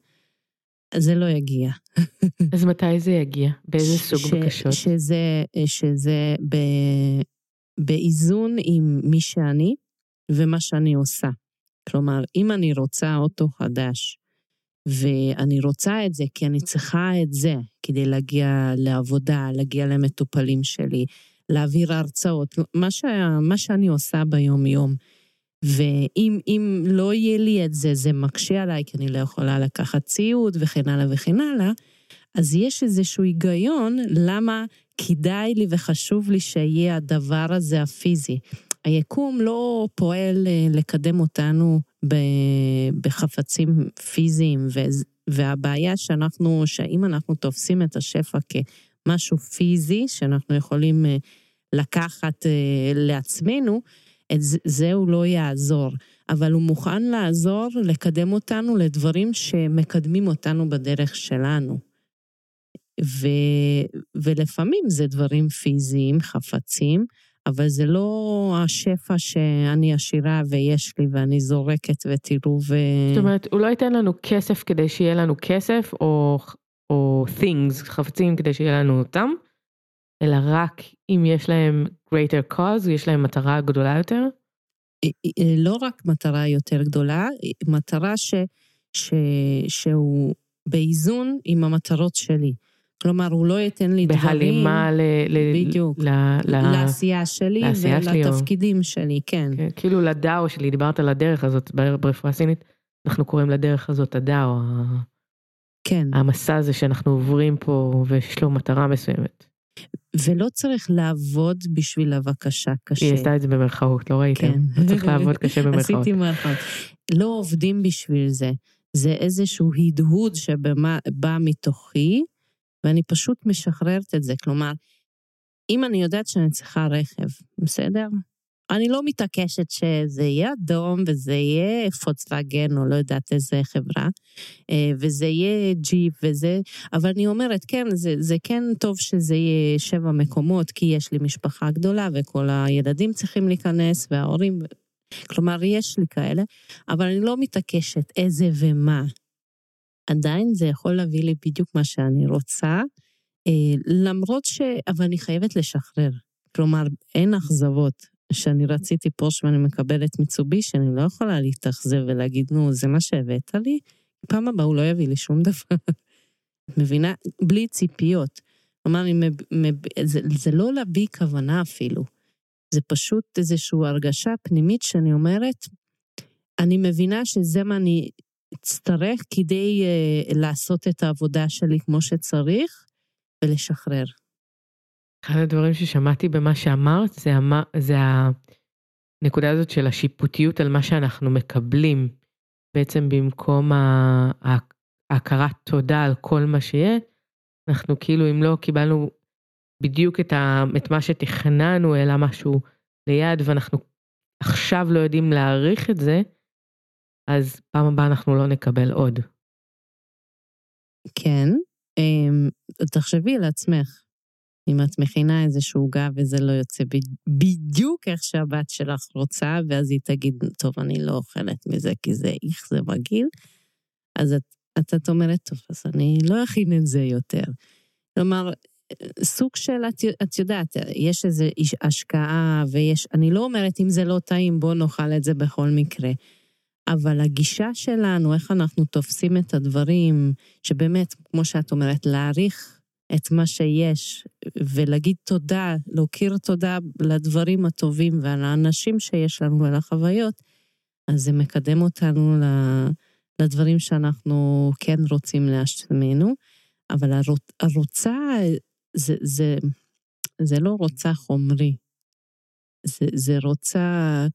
זה לא יגיע. אז מתי זה יגיע? באיזה סוג ש, בקשות? שזה, שזה ב, באיזון עם מי שאני ומה שאני עושה. כלומר, אם אני רוצה אוטו חדש, ואני רוצה את זה כי אני צריכה את זה כדי להגיע לעבודה, להגיע למטופלים שלי, להעביר הרצאות, מה, ש... מה שאני עושה ביום-יום. ואם לא יהיה לי את זה, זה מקשה עליי, כי אני לא יכולה לקחת ציוד וכן הלאה וכן הלאה, אז יש איזשהו היגיון למה כדאי לי וחשוב לי שיהיה הדבר הזה הפיזי. היקום לא פועל אה, לקדם אותנו בחפצים פיזיים, והבעיה שאנחנו, שאם אנחנו תופסים את השפע כמשהו פיזי, שאנחנו יכולים אה, לקחת אה, לעצמנו, את זה הוא לא יעזור, אבל הוא מוכן לעזור לקדם אותנו לדברים שמקדמים אותנו בדרך שלנו. ו, ולפעמים זה דברים פיזיים, חפצים, אבל זה לא השפע שאני עשירה ויש לי ואני זורקת ותראו ו... זאת אומרת, הוא לא ייתן לנו כסף כדי שיהיה לנו כסף, או, או things, חפצים כדי שיהיה לנו אותם, אלא רק אם יש להם greater cause, יש להם מטרה גדולה יותר? לא רק מטרה יותר גדולה, מטרה ש, ש, שהוא באיזון עם המטרות שלי. כלומר, הוא לא ייתן לי דברים... בהלימה ל... בדיוק. ל, ל, לעשייה שלי לעשייה ולתפקידים שלי, שלי, כן. כן. כאילו לדאו שלי, דיברת על הדרך הזאת ברפואה סינית, אנחנו קוראים לדרך הזאת הדאו. כן. המסע הזה שאנחנו עוברים פה ויש לו מטרה מסוימת. ולא צריך לעבוד בשביל הבקשה קשה. היא עשתה את זה במרכאות, לא ראיתם? כן. לא צריך לעבוד קשה במרכאות. עשיתי מרכאות. לא עובדים בשביל זה. זה איזשהו הדהוד שבא מתוכי, ואני פשוט משחררת את זה. כלומר, אם אני יודעת שאני צריכה רכב, בסדר? אני לא מתעקשת שזה יהיה אדום וזה יהיה פוצוואגן או לא יודעת איזה חברה, אה, וזה יהיה ג'יפ וזה, אבל אני אומרת, כן, זה, זה כן טוב שזה יהיה שבע מקומות, כי יש לי משפחה גדולה וכל הילדים צריכים להיכנס וההורים, כלומר, יש לי כאלה, אבל אני לא מתעקשת איזה ומה. עדיין זה יכול להביא לי בדיוק מה שאני רוצה, אה, למרות ש... אבל אני חייבת לשחרר. כלומר, אין אכזבות. שאני רציתי פורש ואני מקבלת מיצובישי, אני לא יכולה להתאכזב ולהגיד, נו, זה מה שהבאת לי? פעם הבאה הוא לא יביא לי שום דבר. מבינה? בלי ציפיות. כלומר, זה, זה לא להביא כוונה אפילו. זה פשוט איזושהי הרגשה פנימית שאני אומרת, אני מבינה שזה מה אני אצטרך כדי uh, לעשות את העבודה שלי כמו שצריך ולשחרר. אחד הדברים ששמעתי במה שאמרת זה, המ... זה הנקודה הזאת של השיפוטיות על מה שאנחנו מקבלים, בעצם במקום ההכרת תודה על כל מה שיהיה, אנחנו כאילו אם לא קיבלנו בדיוק את, ה... את מה שתכננו אלא משהו ליד ואנחנו עכשיו לא יודעים להעריך את זה, אז פעם הבאה אנחנו לא נקבל עוד. כן, אמ, תחשבי על עצמך, אם את מכינה איזשהו עוגה וזה לא יוצא בדיוק איך שהבת שלך רוצה, ואז היא תגיד, טוב, אני לא אוכלת מזה כי זה איך זה מגעיל, אז את, את, את אומרת, טוב, אז אני לא אכין את זה יותר. כלומר, סוג של, את, את יודעת, יש איזו השקעה ויש, אני לא אומרת אם זה לא טעים, בוא נאכל את זה בכל מקרה. אבל הגישה שלנו, איך אנחנו תופסים את הדברים, שבאמת, כמו שאת אומרת, להעריך את מה שיש ולהגיד תודה, להכיר תודה לדברים הטובים ועל האנשים שיש לנו ולחוויות, אז זה מקדם אותנו לדברים שאנחנו כן רוצים לעצמנו. אבל הרוצה זה, זה, זה לא רוצה חומרי, זה, זה רוצה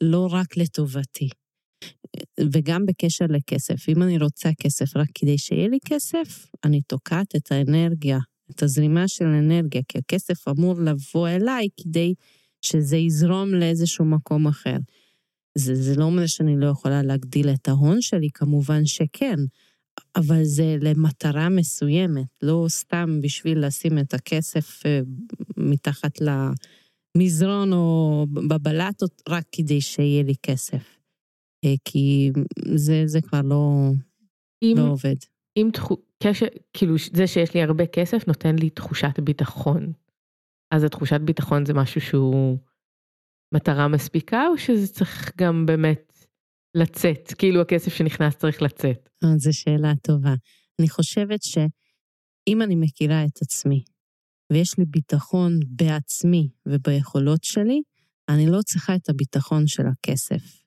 לא רק לטובתי. וגם בקשר לכסף, אם אני רוצה כסף רק כדי שיהיה לי כסף, אני תוקעת את האנרגיה, את הזרימה של האנרגיה, כי הכסף אמור לבוא אליי כדי שזה יזרום לאיזשהו מקום אחר. זה, זה לא אומר שאני לא יכולה להגדיל את ההון שלי, כמובן שכן, אבל זה למטרה מסוימת, לא סתם בשביל לשים את הכסף אה, מתחת למזרון או בבלטות, רק כדי שיהיה לי כסף. אה, כי זה, זה כבר לא, אם, לא עובד. אם תחו, קשר, כאילו זה שיש לי הרבה כסף נותן לי תחושת ביטחון. אז התחושת ביטחון זה משהו שהוא מטרה מספיקה, או שזה צריך גם באמת לצאת? כאילו הכסף שנכנס צריך לצאת. אה, זו שאלה טובה. אני חושבת שאם אני מכירה את עצמי, ויש לי ביטחון בעצמי וביכולות שלי, אני לא צריכה את הביטחון של הכסף.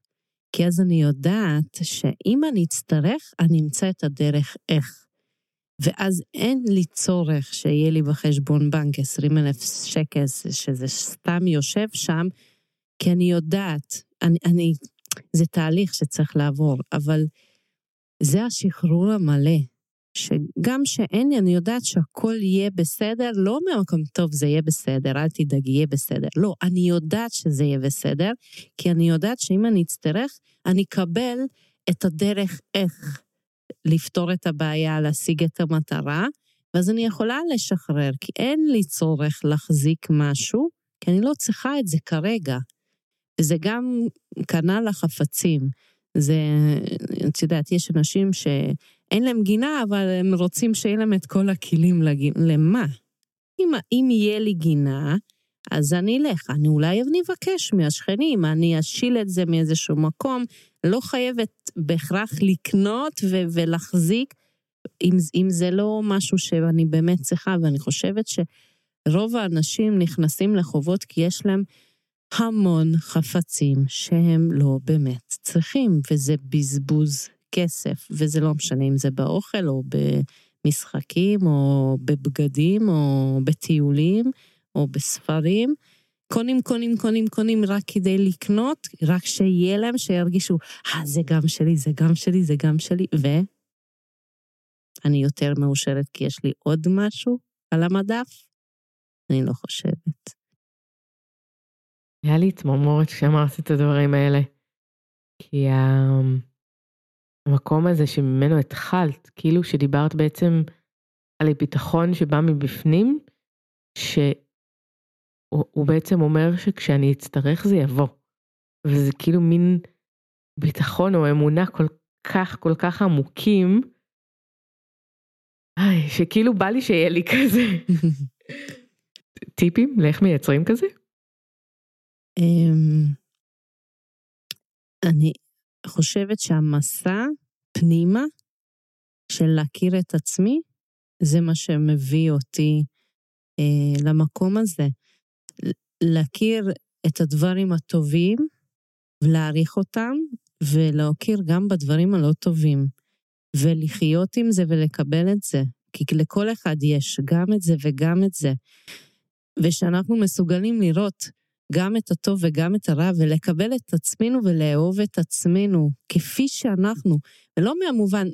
כי אז אני יודעת שאם אני אצטרך, אני אמצא את הדרך איך. ואז אין לי צורך שיהיה לי בחשבון בנק 20 אלף שקל, שזה סתם יושב שם, כי אני יודעת, אני, אני זה תהליך שצריך לעבור, אבל זה השחרור המלא, שגם שאין לי, אני יודעת שהכל יהיה בסדר, לא מהמקום טוב, זה יהיה בסדר, אל תדאגי, יהיה בסדר. לא, אני יודעת שזה יהיה בסדר, כי אני יודעת שאם אני אצטרך, אני אקבל את הדרך איך לפתור את הבעיה, להשיג את המטרה, ואז אני יכולה לשחרר, כי אין לי צורך להחזיק משהו, כי אני לא צריכה את זה כרגע. וזה גם כנ"ל החפצים. זה, את יודעת, יש אנשים שאין להם גינה, אבל הם רוצים שיהיה להם את כל הכלים לגינה. למה? אם, אם יהיה לי גינה, אז אני אלך. אני אולי אבקש מהשכנים, אני אשיל את זה מאיזשהו מקום. לא חייבת בהכרח לקנות ו- ולהחזיק, אם, אם זה לא משהו שאני באמת צריכה, ואני חושבת שרוב האנשים נכנסים לחובות כי יש להם המון חפצים שהם לא באמת צריכים, וזה בזבוז כסף, וזה לא משנה אם זה באוכל או במשחקים או בבגדים או בטיולים או בספרים. קונים, קונים, קונים, קונים רק כדי לקנות, רק שיהיה להם, שירגישו, אה, זה גם שלי, זה גם שלי, זה גם שלי, ו... אני יותר מאושרת כי יש לי עוד משהו על המדף? אני לא חושבת. היה לי צמרמורת כשאמרת את הדברים האלה. כי המקום הזה שממנו התחלת, כאילו שדיברת בעצם על הביטחון שבא מבפנים, שהוא בעצם אומר שכשאני אצטרך זה יבוא. וזה כאילו מין ביטחון או אמונה כל כך כל כך עמוקים, איי, שכאילו בא לי שיהיה לי כזה. טיפים לאיך מייצרים כזה? אמ, אני חושבת שהמסע פנימה של להכיר את עצמי, זה מה שמביא אותי אה, למקום הזה. להכיר את הדברים הטובים ולהעריך אותם, ולהכיר גם בדברים הלא טובים, ולחיות עם זה ולקבל את זה. כי לכל אחד יש גם את זה וגם את זה. ושאנחנו מסוגלים לראות גם את הטוב וגם את הרע, ולקבל את עצמנו ולאהוב את עצמנו כפי שאנחנו, ולא מהמובן,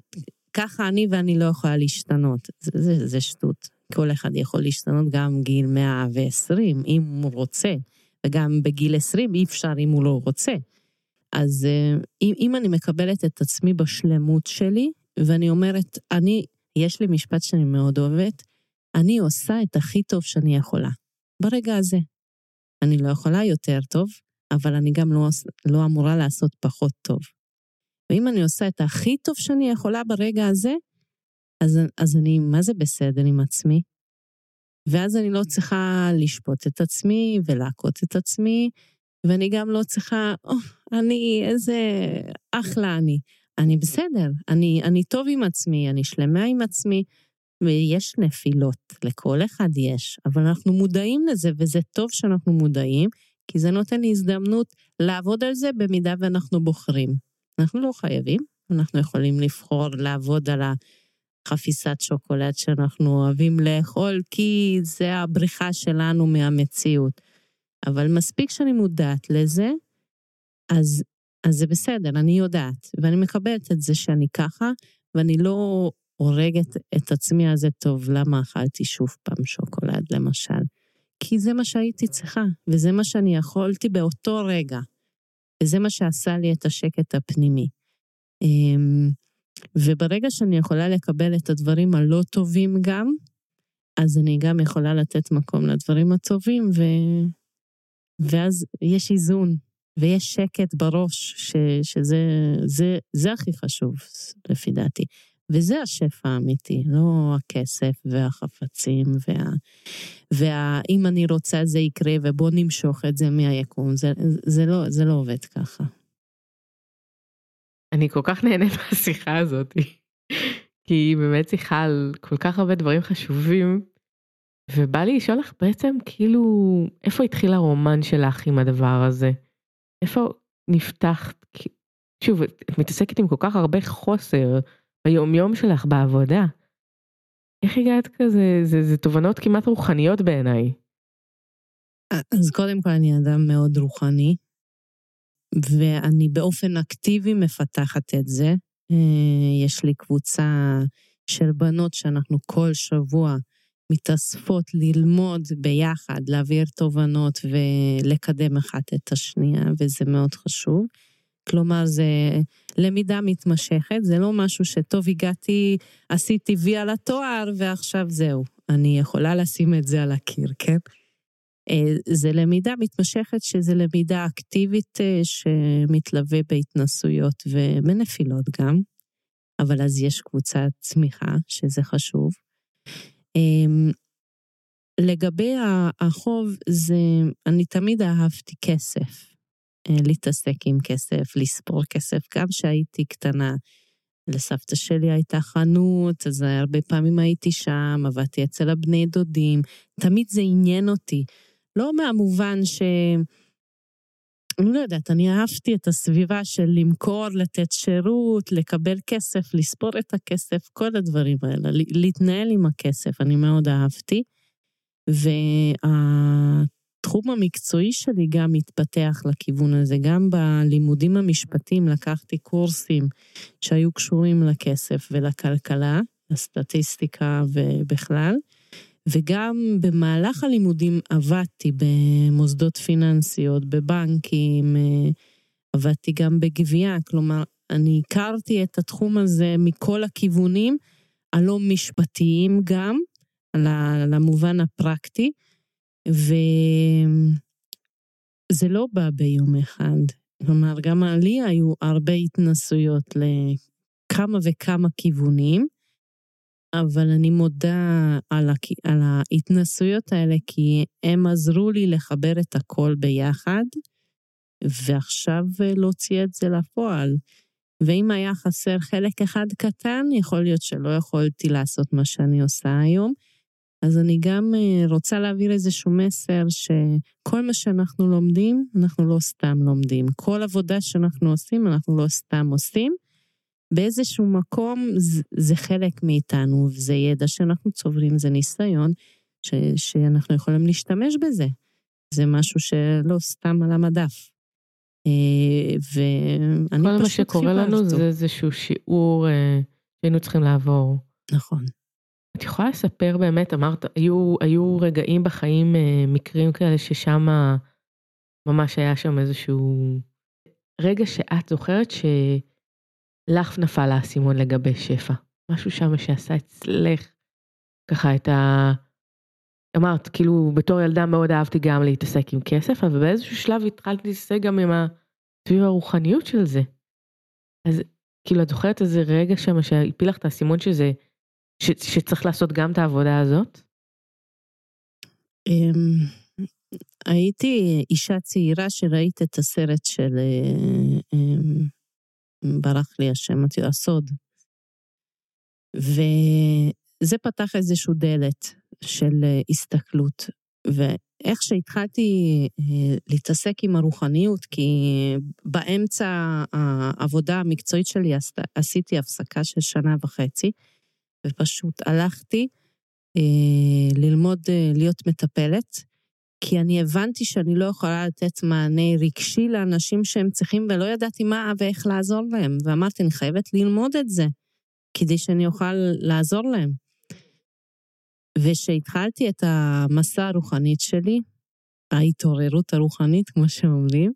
ככה אני ואני לא יכולה להשתנות. זה, זה, זה שטות. כל אחד יכול להשתנות גם גיל 120, אם הוא רוצה, וגם בגיל 20 אי אפשר אם הוא לא רוצה. אז אה, אם, אם אני מקבלת את עצמי בשלמות שלי, ואני אומרת, אני, יש לי משפט שאני מאוד אוהבת, אני עושה את הכי טוב שאני יכולה. ברגע הזה. אני לא יכולה יותר טוב, אבל אני גם לא, לא אמורה לעשות פחות טוב. ואם אני עושה את הכי טוב שאני יכולה ברגע הזה, אז, אז אני, מה זה בסדר עם עצמי? ואז אני לא צריכה לשפוט את עצמי ולעקוץ את עצמי, ואני גם לא צריכה, או, אני, איזה אחלה אני. אני בסדר, אני, אני טוב עם עצמי, אני שלמה עם עצמי, ויש נפילות, לכל אחד יש, אבל אנחנו מודעים לזה, וזה טוב שאנחנו מודעים, כי זה נותן לי הזדמנות לעבוד על זה במידה ואנחנו בוחרים. אנחנו לא חייבים, אנחנו יכולים לבחור לעבוד על החפיסת שוקולד שאנחנו אוהבים לאכול, כי זה הבריחה שלנו מהמציאות. אבל מספיק שאני מודעת לזה, אז, אז זה בסדר, אני יודעת, ואני מקבלת את זה שאני ככה, ואני לא הורגת את עצמי על זה טוב, למה אכלתי שוב פעם שוקולד, למשל. כי זה מה שהייתי צריכה, וזה מה שאני יכולתי באותו רגע. וזה מה שעשה לי את השקט הפנימי. אמ, וברגע שאני יכולה לקבל את הדברים הלא טובים גם, אז אני גם יכולה לתת מקום לדברים הטובים, ו... ואז יש איזון, ויש שקט בראש, ש... שזה זה, זה הכי חשוב, לפי דעתי. וזה השפע האמיתי, לא הכסף והחפצים וה... והאם אני רוצה זה יקרה ובוא נמשוך את זה מהיקום, זה, זה, לא, זה לא עובד ככה. אני כל כך נהנית מהשיחה הזאת, כי היא באמת שיחה על כל כך הרבה דברים חשובים, ובא לי לשאול לך בעצם כאילו, איפה התחיל הרומן שלך עם הדבר הזה? איפה נפתחת? שוב, את מתעסקת עם כל כך הרבה חוסר ביומיום שלך בעבודה. איך הגעת כזה, זה, זה תובנות כמעט רוחניות בעיניי. אז קודם כל אני אדם מאוד רוחני, ואני באופן אקטיבי מפתחת את זה. אה, יש לי קבוצה של בנות שאנחנו כל שבוע מתאספות ללמוד ביחד, להעביר תובנות ולקדם אחת את השנייה, וזה מאוד חשוב. כלומר, זה למידה מתמשכת, זה לא משהו שטוב, הגעתי, עשיתי וי על התואר ועכשיו זהו. אני יכולה לשים את זה על הקיר, כן? אה, זה למידה מתמשכת שזה למידה אקטיבית אה, שמתלווה בהתנסויות ובנפילות גם, אבל אז יש קבוצת צמיחה, שזה חשוב. אמ, לגבי החוב, זה, אני תמיד אהבתי כסף. אה, להתעסק עם כסף, לספור כסף, גם כשהייתי קטנה. לסבתא שלי הייתה חנות, אז הרבה פעמים הייתי שם, עבדתי אצל הבני דודים, תמיד זה עניין אותי. לא מהמובן ש... אני לא יודעת, אני אהבתי את הסביבה של למכור, לתת שירות, לקבל כסף, לספור את הכסף, כל הדברים האלה, להתנהל עם הכסף, אני מאוד אהבתי. וה... התחום המקצועי שלי גם התפתח לכיוון הזה. גם בלימודים המשפטיים לקחתי קורסים שהיו קשורים לכסף ולכלכלה, לסטטיסטיקה ובכלל. וגם במהלך הלימודים עבדתי במוסדות פיננסיות, בבנקים, עבדתי גם בגבייה, כלומר, אני הכרתי את התחום הזה מכל הכיוונים, הלא משפטיים גם, למובן הפרקטי. וזה לא בא ביום אחד. כלומר, גם לי היו הרבה התנסויות לכמה וכמה כיוונים, אבל אני מודה על, הכ... על ההתנסויות האלה, כי הם עזרו לי לחבר את הכל ביחד, ועכשיו להוציא את זה לפועל. ואם היה חסר חלק אחד קטן, יכול להיות שלא יכולתי לעשות מה שאני עושה היום. אז אני גם אה, רוצה להעביר איזשהו מסר שכל מה שאנחנו לומדים, אנחנו לא סתם לומדים. כל עבודה שאנחנו עושים, אנחנו לא סתם עושים. באיזשהו מקום זה חלק מאיתנו, וזה ידע שאנחנו צוברים, זה ניסיון ש, שאנחנו יכולים להשתמש בזה. זה משהו שלא סתם על המדף. אה, ואני פשוט חיברתי. כל מה שקורה לנו זה איזשהו שיעור אה, שהיינו צריכים לעבור. נכון. את יכולה לספר באמת, אמרת, היו, היו רגעים בחיים, אה, מקרים כאלה ששם ממש היה שם איזשהו רגע שאת זוכרת שלך נפל האסימון לגבי שפע. משהו שם שעשה אצלך ככה את ה... אמרת, כאילו, בתור ילדה מאוד אהבתי גם להתעסק עם כסף, אבל באיזשהו שלב התחלתי להתעסק גם עם ה... סביב הרוחניות של זה. אז כאילו, את זוכרת איזה רגע שם שהפיל לך את האסימון שזה... ש, שצריך לעשות גם את העבודה הזאת? אמ, הייתי אישה צעירה שראית את הסרט של, אה, אמ, ברח לי השם, הסוד. וזה פתח איזשהו דלת של אה, הסתכלות. ואיך שהתחלתי אה, להתעסק עם הרוחניות, כי באמצע העבודה המקצועית שלי עשיתי הפסקה של שנה וחצי, ופשוט הלכתי אה, ללמוד להיות מטפלת, כי אני הבנתי שאני לא יכולה לתת מענה רגשי לאנשים שהם צריכים, ולא ידעתי מה ואיך לעזור להם. ואמרתי, אני חייבת ללמוד את זה, כדי שאני אוכל לעזור להם. וכשהתחלתי את המסע הרוחנית שלי, ההתעוררות הרוחנית, כמו שאומרים,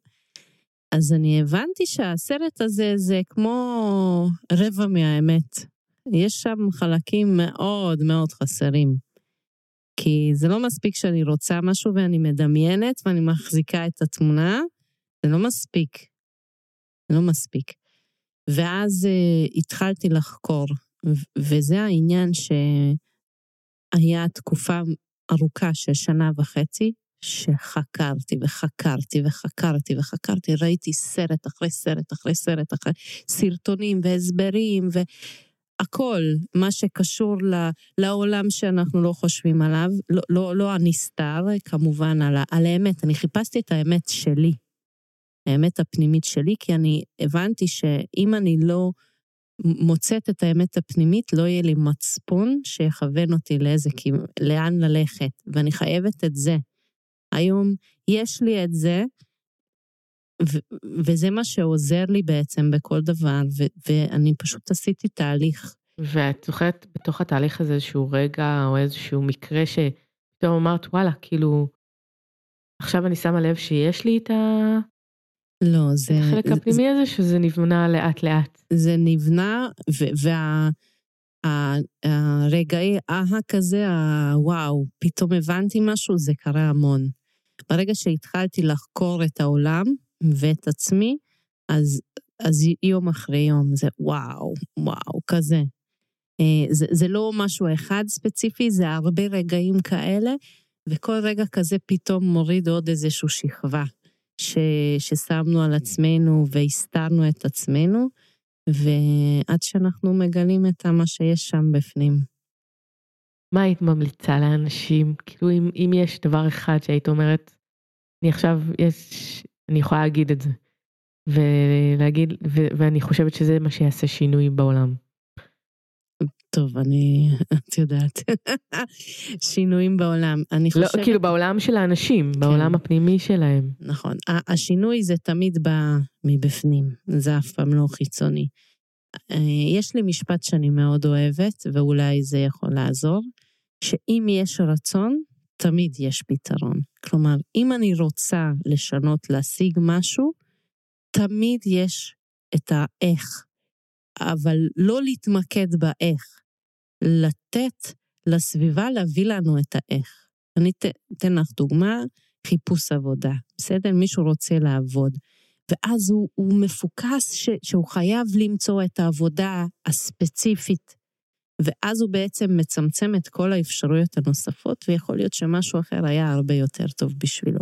אז אני הבנתי שהסרט הזה זה כמו רבע מהאמת. יש שם חלקים מאוד מאוד חסרים. כי זה לא מספיק שאני רוצה משהו ואני מדמיינת ואני מחזיקה את התמונה, זה לא מספיק. זה לא מספיק. ואז uh, התחלתי לחקור, וזה העניין שהיה תקופה ארוכה של שנה וחצי, שחקרתי וחקרתי וחקרתי וחקרתי, ראיתי סרט אחרי סרט אחרי סרט אחרי סרטונים והסברים ו... הכל, מה שקשור לעולם שאנחנו לא חושבים עליו, לא, לא, לא הנסתר, כמובן, על, על האמת. אני חיפשתי את האמת שלי, האמת הפנימית שלי, כי אני הבנתי שאם אני לא מוצאת את האמת הפנימית, לא יהיה לי מצפון שיכוון אותי לאיזה, לאן ללכת, ואני חייבת את זה. היום יש לי את זה, ו- וזה מה שעוזר לי בעצם בכל דבר, ו- ואני פשוט עשיתי תהליך. ואת זוכרת בתוך התהליך הזה איזשהו רגע או איזשהו מקרה שפתאום אמרת, וואלה, כאילו, עכשיו אני שמה לב שיש לי את ה... לא, זה... החלק הפנימי זה, הזה שזה נבנה לאט לאט. זה נבנה, והרגעי וה, אהה כזה, הוואו, פתאום הבנתי משהו, זה קרה המון. ברגע שהתחלתי לחקור את העולם, ואת עצמי, אז, אז יום אחרי יום זה וואו, וואו, כזה. אה, זה, זה לא משהו אחד ספציפי, זה הרבה רגעים כאלה, וכל רגע כזה פתאום מוריד עוד איזושהי שכבה ש, ששמנו על עצמנו והסתרנו את עצמנו, ועד שאנחנו מגלים את מה שיש שם בפנים. מה היית ממליצה לאנשים? כאילו אם, אם יש דבר אחד שהיית אומרת, אני עכשיו, יש אני יכולה להגיד את זה. ולהגיד, ו- ואני חושבת שזה מה שיעשה שינוי בעולם. טוב, אני, את יודעת, שינויים בעולם. אני לא, חושבת... לא, כאילו בעולם של האנשים, כן. בעולם הפנימי שלהם. נכון. השינוי זה תמיד בא מבפנים, זה אף פעם לא חיצוני. אה, יש לי משפט שאני מאוד אוהבת, ואולי זה יכול לעזור, שאם יש רצון, תמיד יש פתרון. כלומר, אם אני רוצה לשנות, להשיג משהו, תמיד יש את האיך, אבל לא להתמקד באיך, לתת לסביבה להביא לנו את האיך. אני אתן לך דוגמה, חיפוש עבודה, בסדר? מישהו רוצה לעבוד, ואז הוא, הוא מפוקס ש, שהוא חייב למצוא את העבודה הספציפית ואז הוא בעצם מצמצם את כל האפשרויות הנוספות, ויכול להיות שמשהו אחר היה הרבה יותר טוב בשבילו.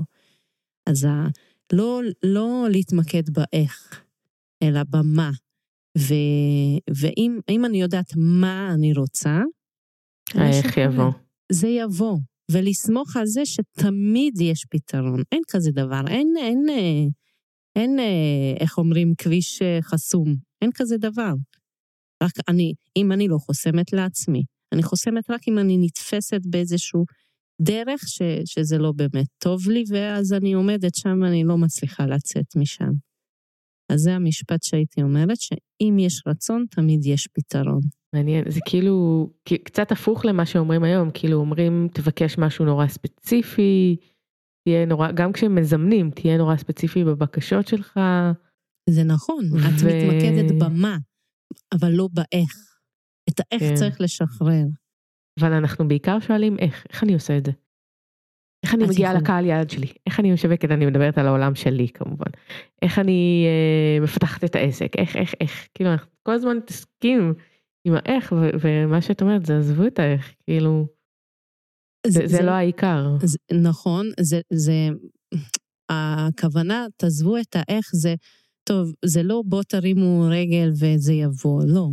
אז ה... לא, לא להתמקד באיך, אלא במה. ו... ואם אני יודעת מה אני רוצה, האיך יבוא. זה יבוא. ולסמוך על זה שתמיד יש פתרון. אין כזה דבר, אין, אין, אין, אין איך אומרים, כביש חסום. אין כזה דבר. רק אני, אם אני לא חוסמת לעצמי, אני חוסמת רק אם אני נתפסת באיזשהו דרך ש, שזה לא באמת טוב לי, ואז אני עומדת שם, אני לא מצליחה לצאת משם. אז זה המשפט שהייתי אומרת, שאם יש רצון, תמיד יש פתרון. מעניין, זה כאילו קצת הפוך למה שאומרים היום, כאילו אומרים, תבקש משהו נורא ספציפי, תהיה נורא, גם כשהם מזמנים, תהיה נורא ספציפי בבקשות שלך. זה נכון, ו... את מתמקדת במה. אבל לא באיך. את האיך כן. צריך לשחרר. אבל אנחנו בעיקר שואלים איך, איך אני עושה את זה? איך אני מגיעה לקהל יעד שלי? איך אני משווקת? אני מדברת על העולם שלי כמובן. איך אני אה, מפתחת את העסק? איך, איך, איך? כאילו, אנחנו כל הזמן מתעסקים עם האיך, ומה שאת אומרת זה עזבו את האיך, כאילו, זה, זה, זה לא העיקר. זה, נכון, זה, זה, הכוונה, תעזבו את האיך, זה, טוב, זה לא בוא תרימו רגל וזה יבוא, לא.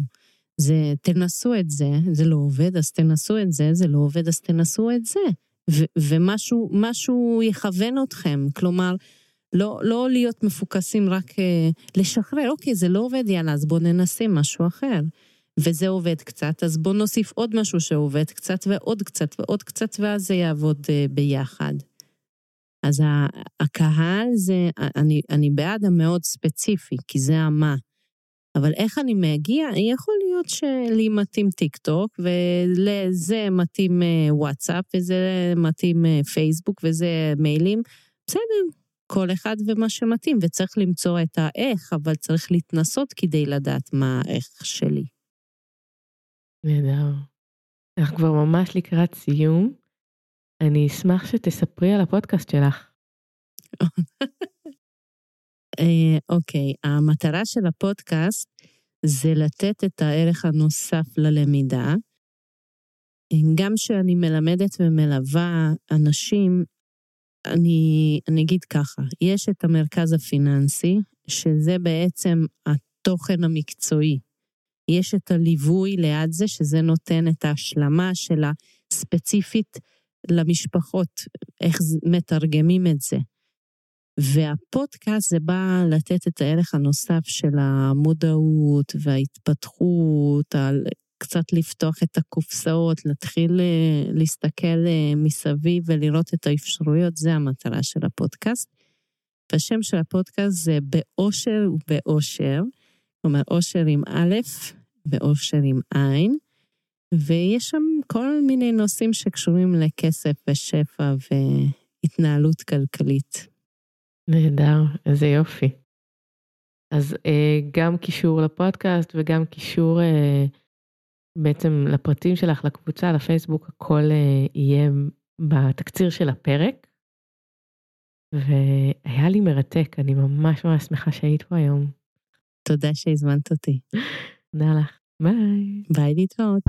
זה תנסו את זה, זה לא עובד, אז תנסו את זה, זה לא עובד, אז תנסו את זה. ו- ומשהו יכוון אתכם, כלומר, לא, לא להיות מפוקסים רק uh, לשחרר, אוקיי, זה לא עובד, יאללה, אז בואו ננסה משהו אחר. וזה עובד קצת, אז בואו נוסיף עוד משהו שעובד קצת ועוד קצת ועוד קצת, ואז זה יעבוד uh, ביחד. אז הקהל זה, אני, אני בעד המאוד ספציפי, כי זה המה. אבל איך אני מגיע? יכול להיות שלי מתאים טיק טוק, ולזה מתאים אה, וואטסאפ, וזה מתאים אה, פייסבוק, וזה מיילים. בסדר, כל אחד ומה שמתאים, וצריך למצוא את האיך, אבל צריך להתנסות כדי לדעת מה האיך שלי. נהדר. אנחנו כבר ממש לקראת סיום. אני אשמח שתספרי על הפודקאסט שלך. אה, אוקיי, המטרה של הפודקאסט זה לתת את הערך הנוסף ללמידה. גם כשאני מלמדת ומלווה אנשים, אני, אני אגיד ככה, יש את המרכז הפיננסי, שזה בעצם התוכן המקצועי. יש את הליווי ליד זה, שזה נותן את ההשלמה של הספציפית למשפחות, איך מתרגמים את זה. והפודקאסט זה בא לתת את הערך הנוסף של המודעות וההתפתחות, על קצת לפתוח את הקופסאות, להתחיל אה, להסתכל אה, מסביב ולראות את האפשרויות, זה המטרה של הפודקאסט. והשם של הפודקאסט זה באושר ובאושר, כלומר אושר עם א' ואושר עם עין, ויש שם כל מיני נושאים שקשורים לכסף ושפע והתנהלות כלכלית. נהדר, איזה יופי. אז אה, גם קישור לפודקאסט וגם קישור אה, בעצם לפרטים שלך, לקבוצה, לפייסבוק, הכל אה, יהיה בתקציר של הפרק. והיה לי מרתק, אני ממש ממש שמחה שהיית פה היום. תודה שהזמנת אותי. תודה לך, ביי. ביי להתראות.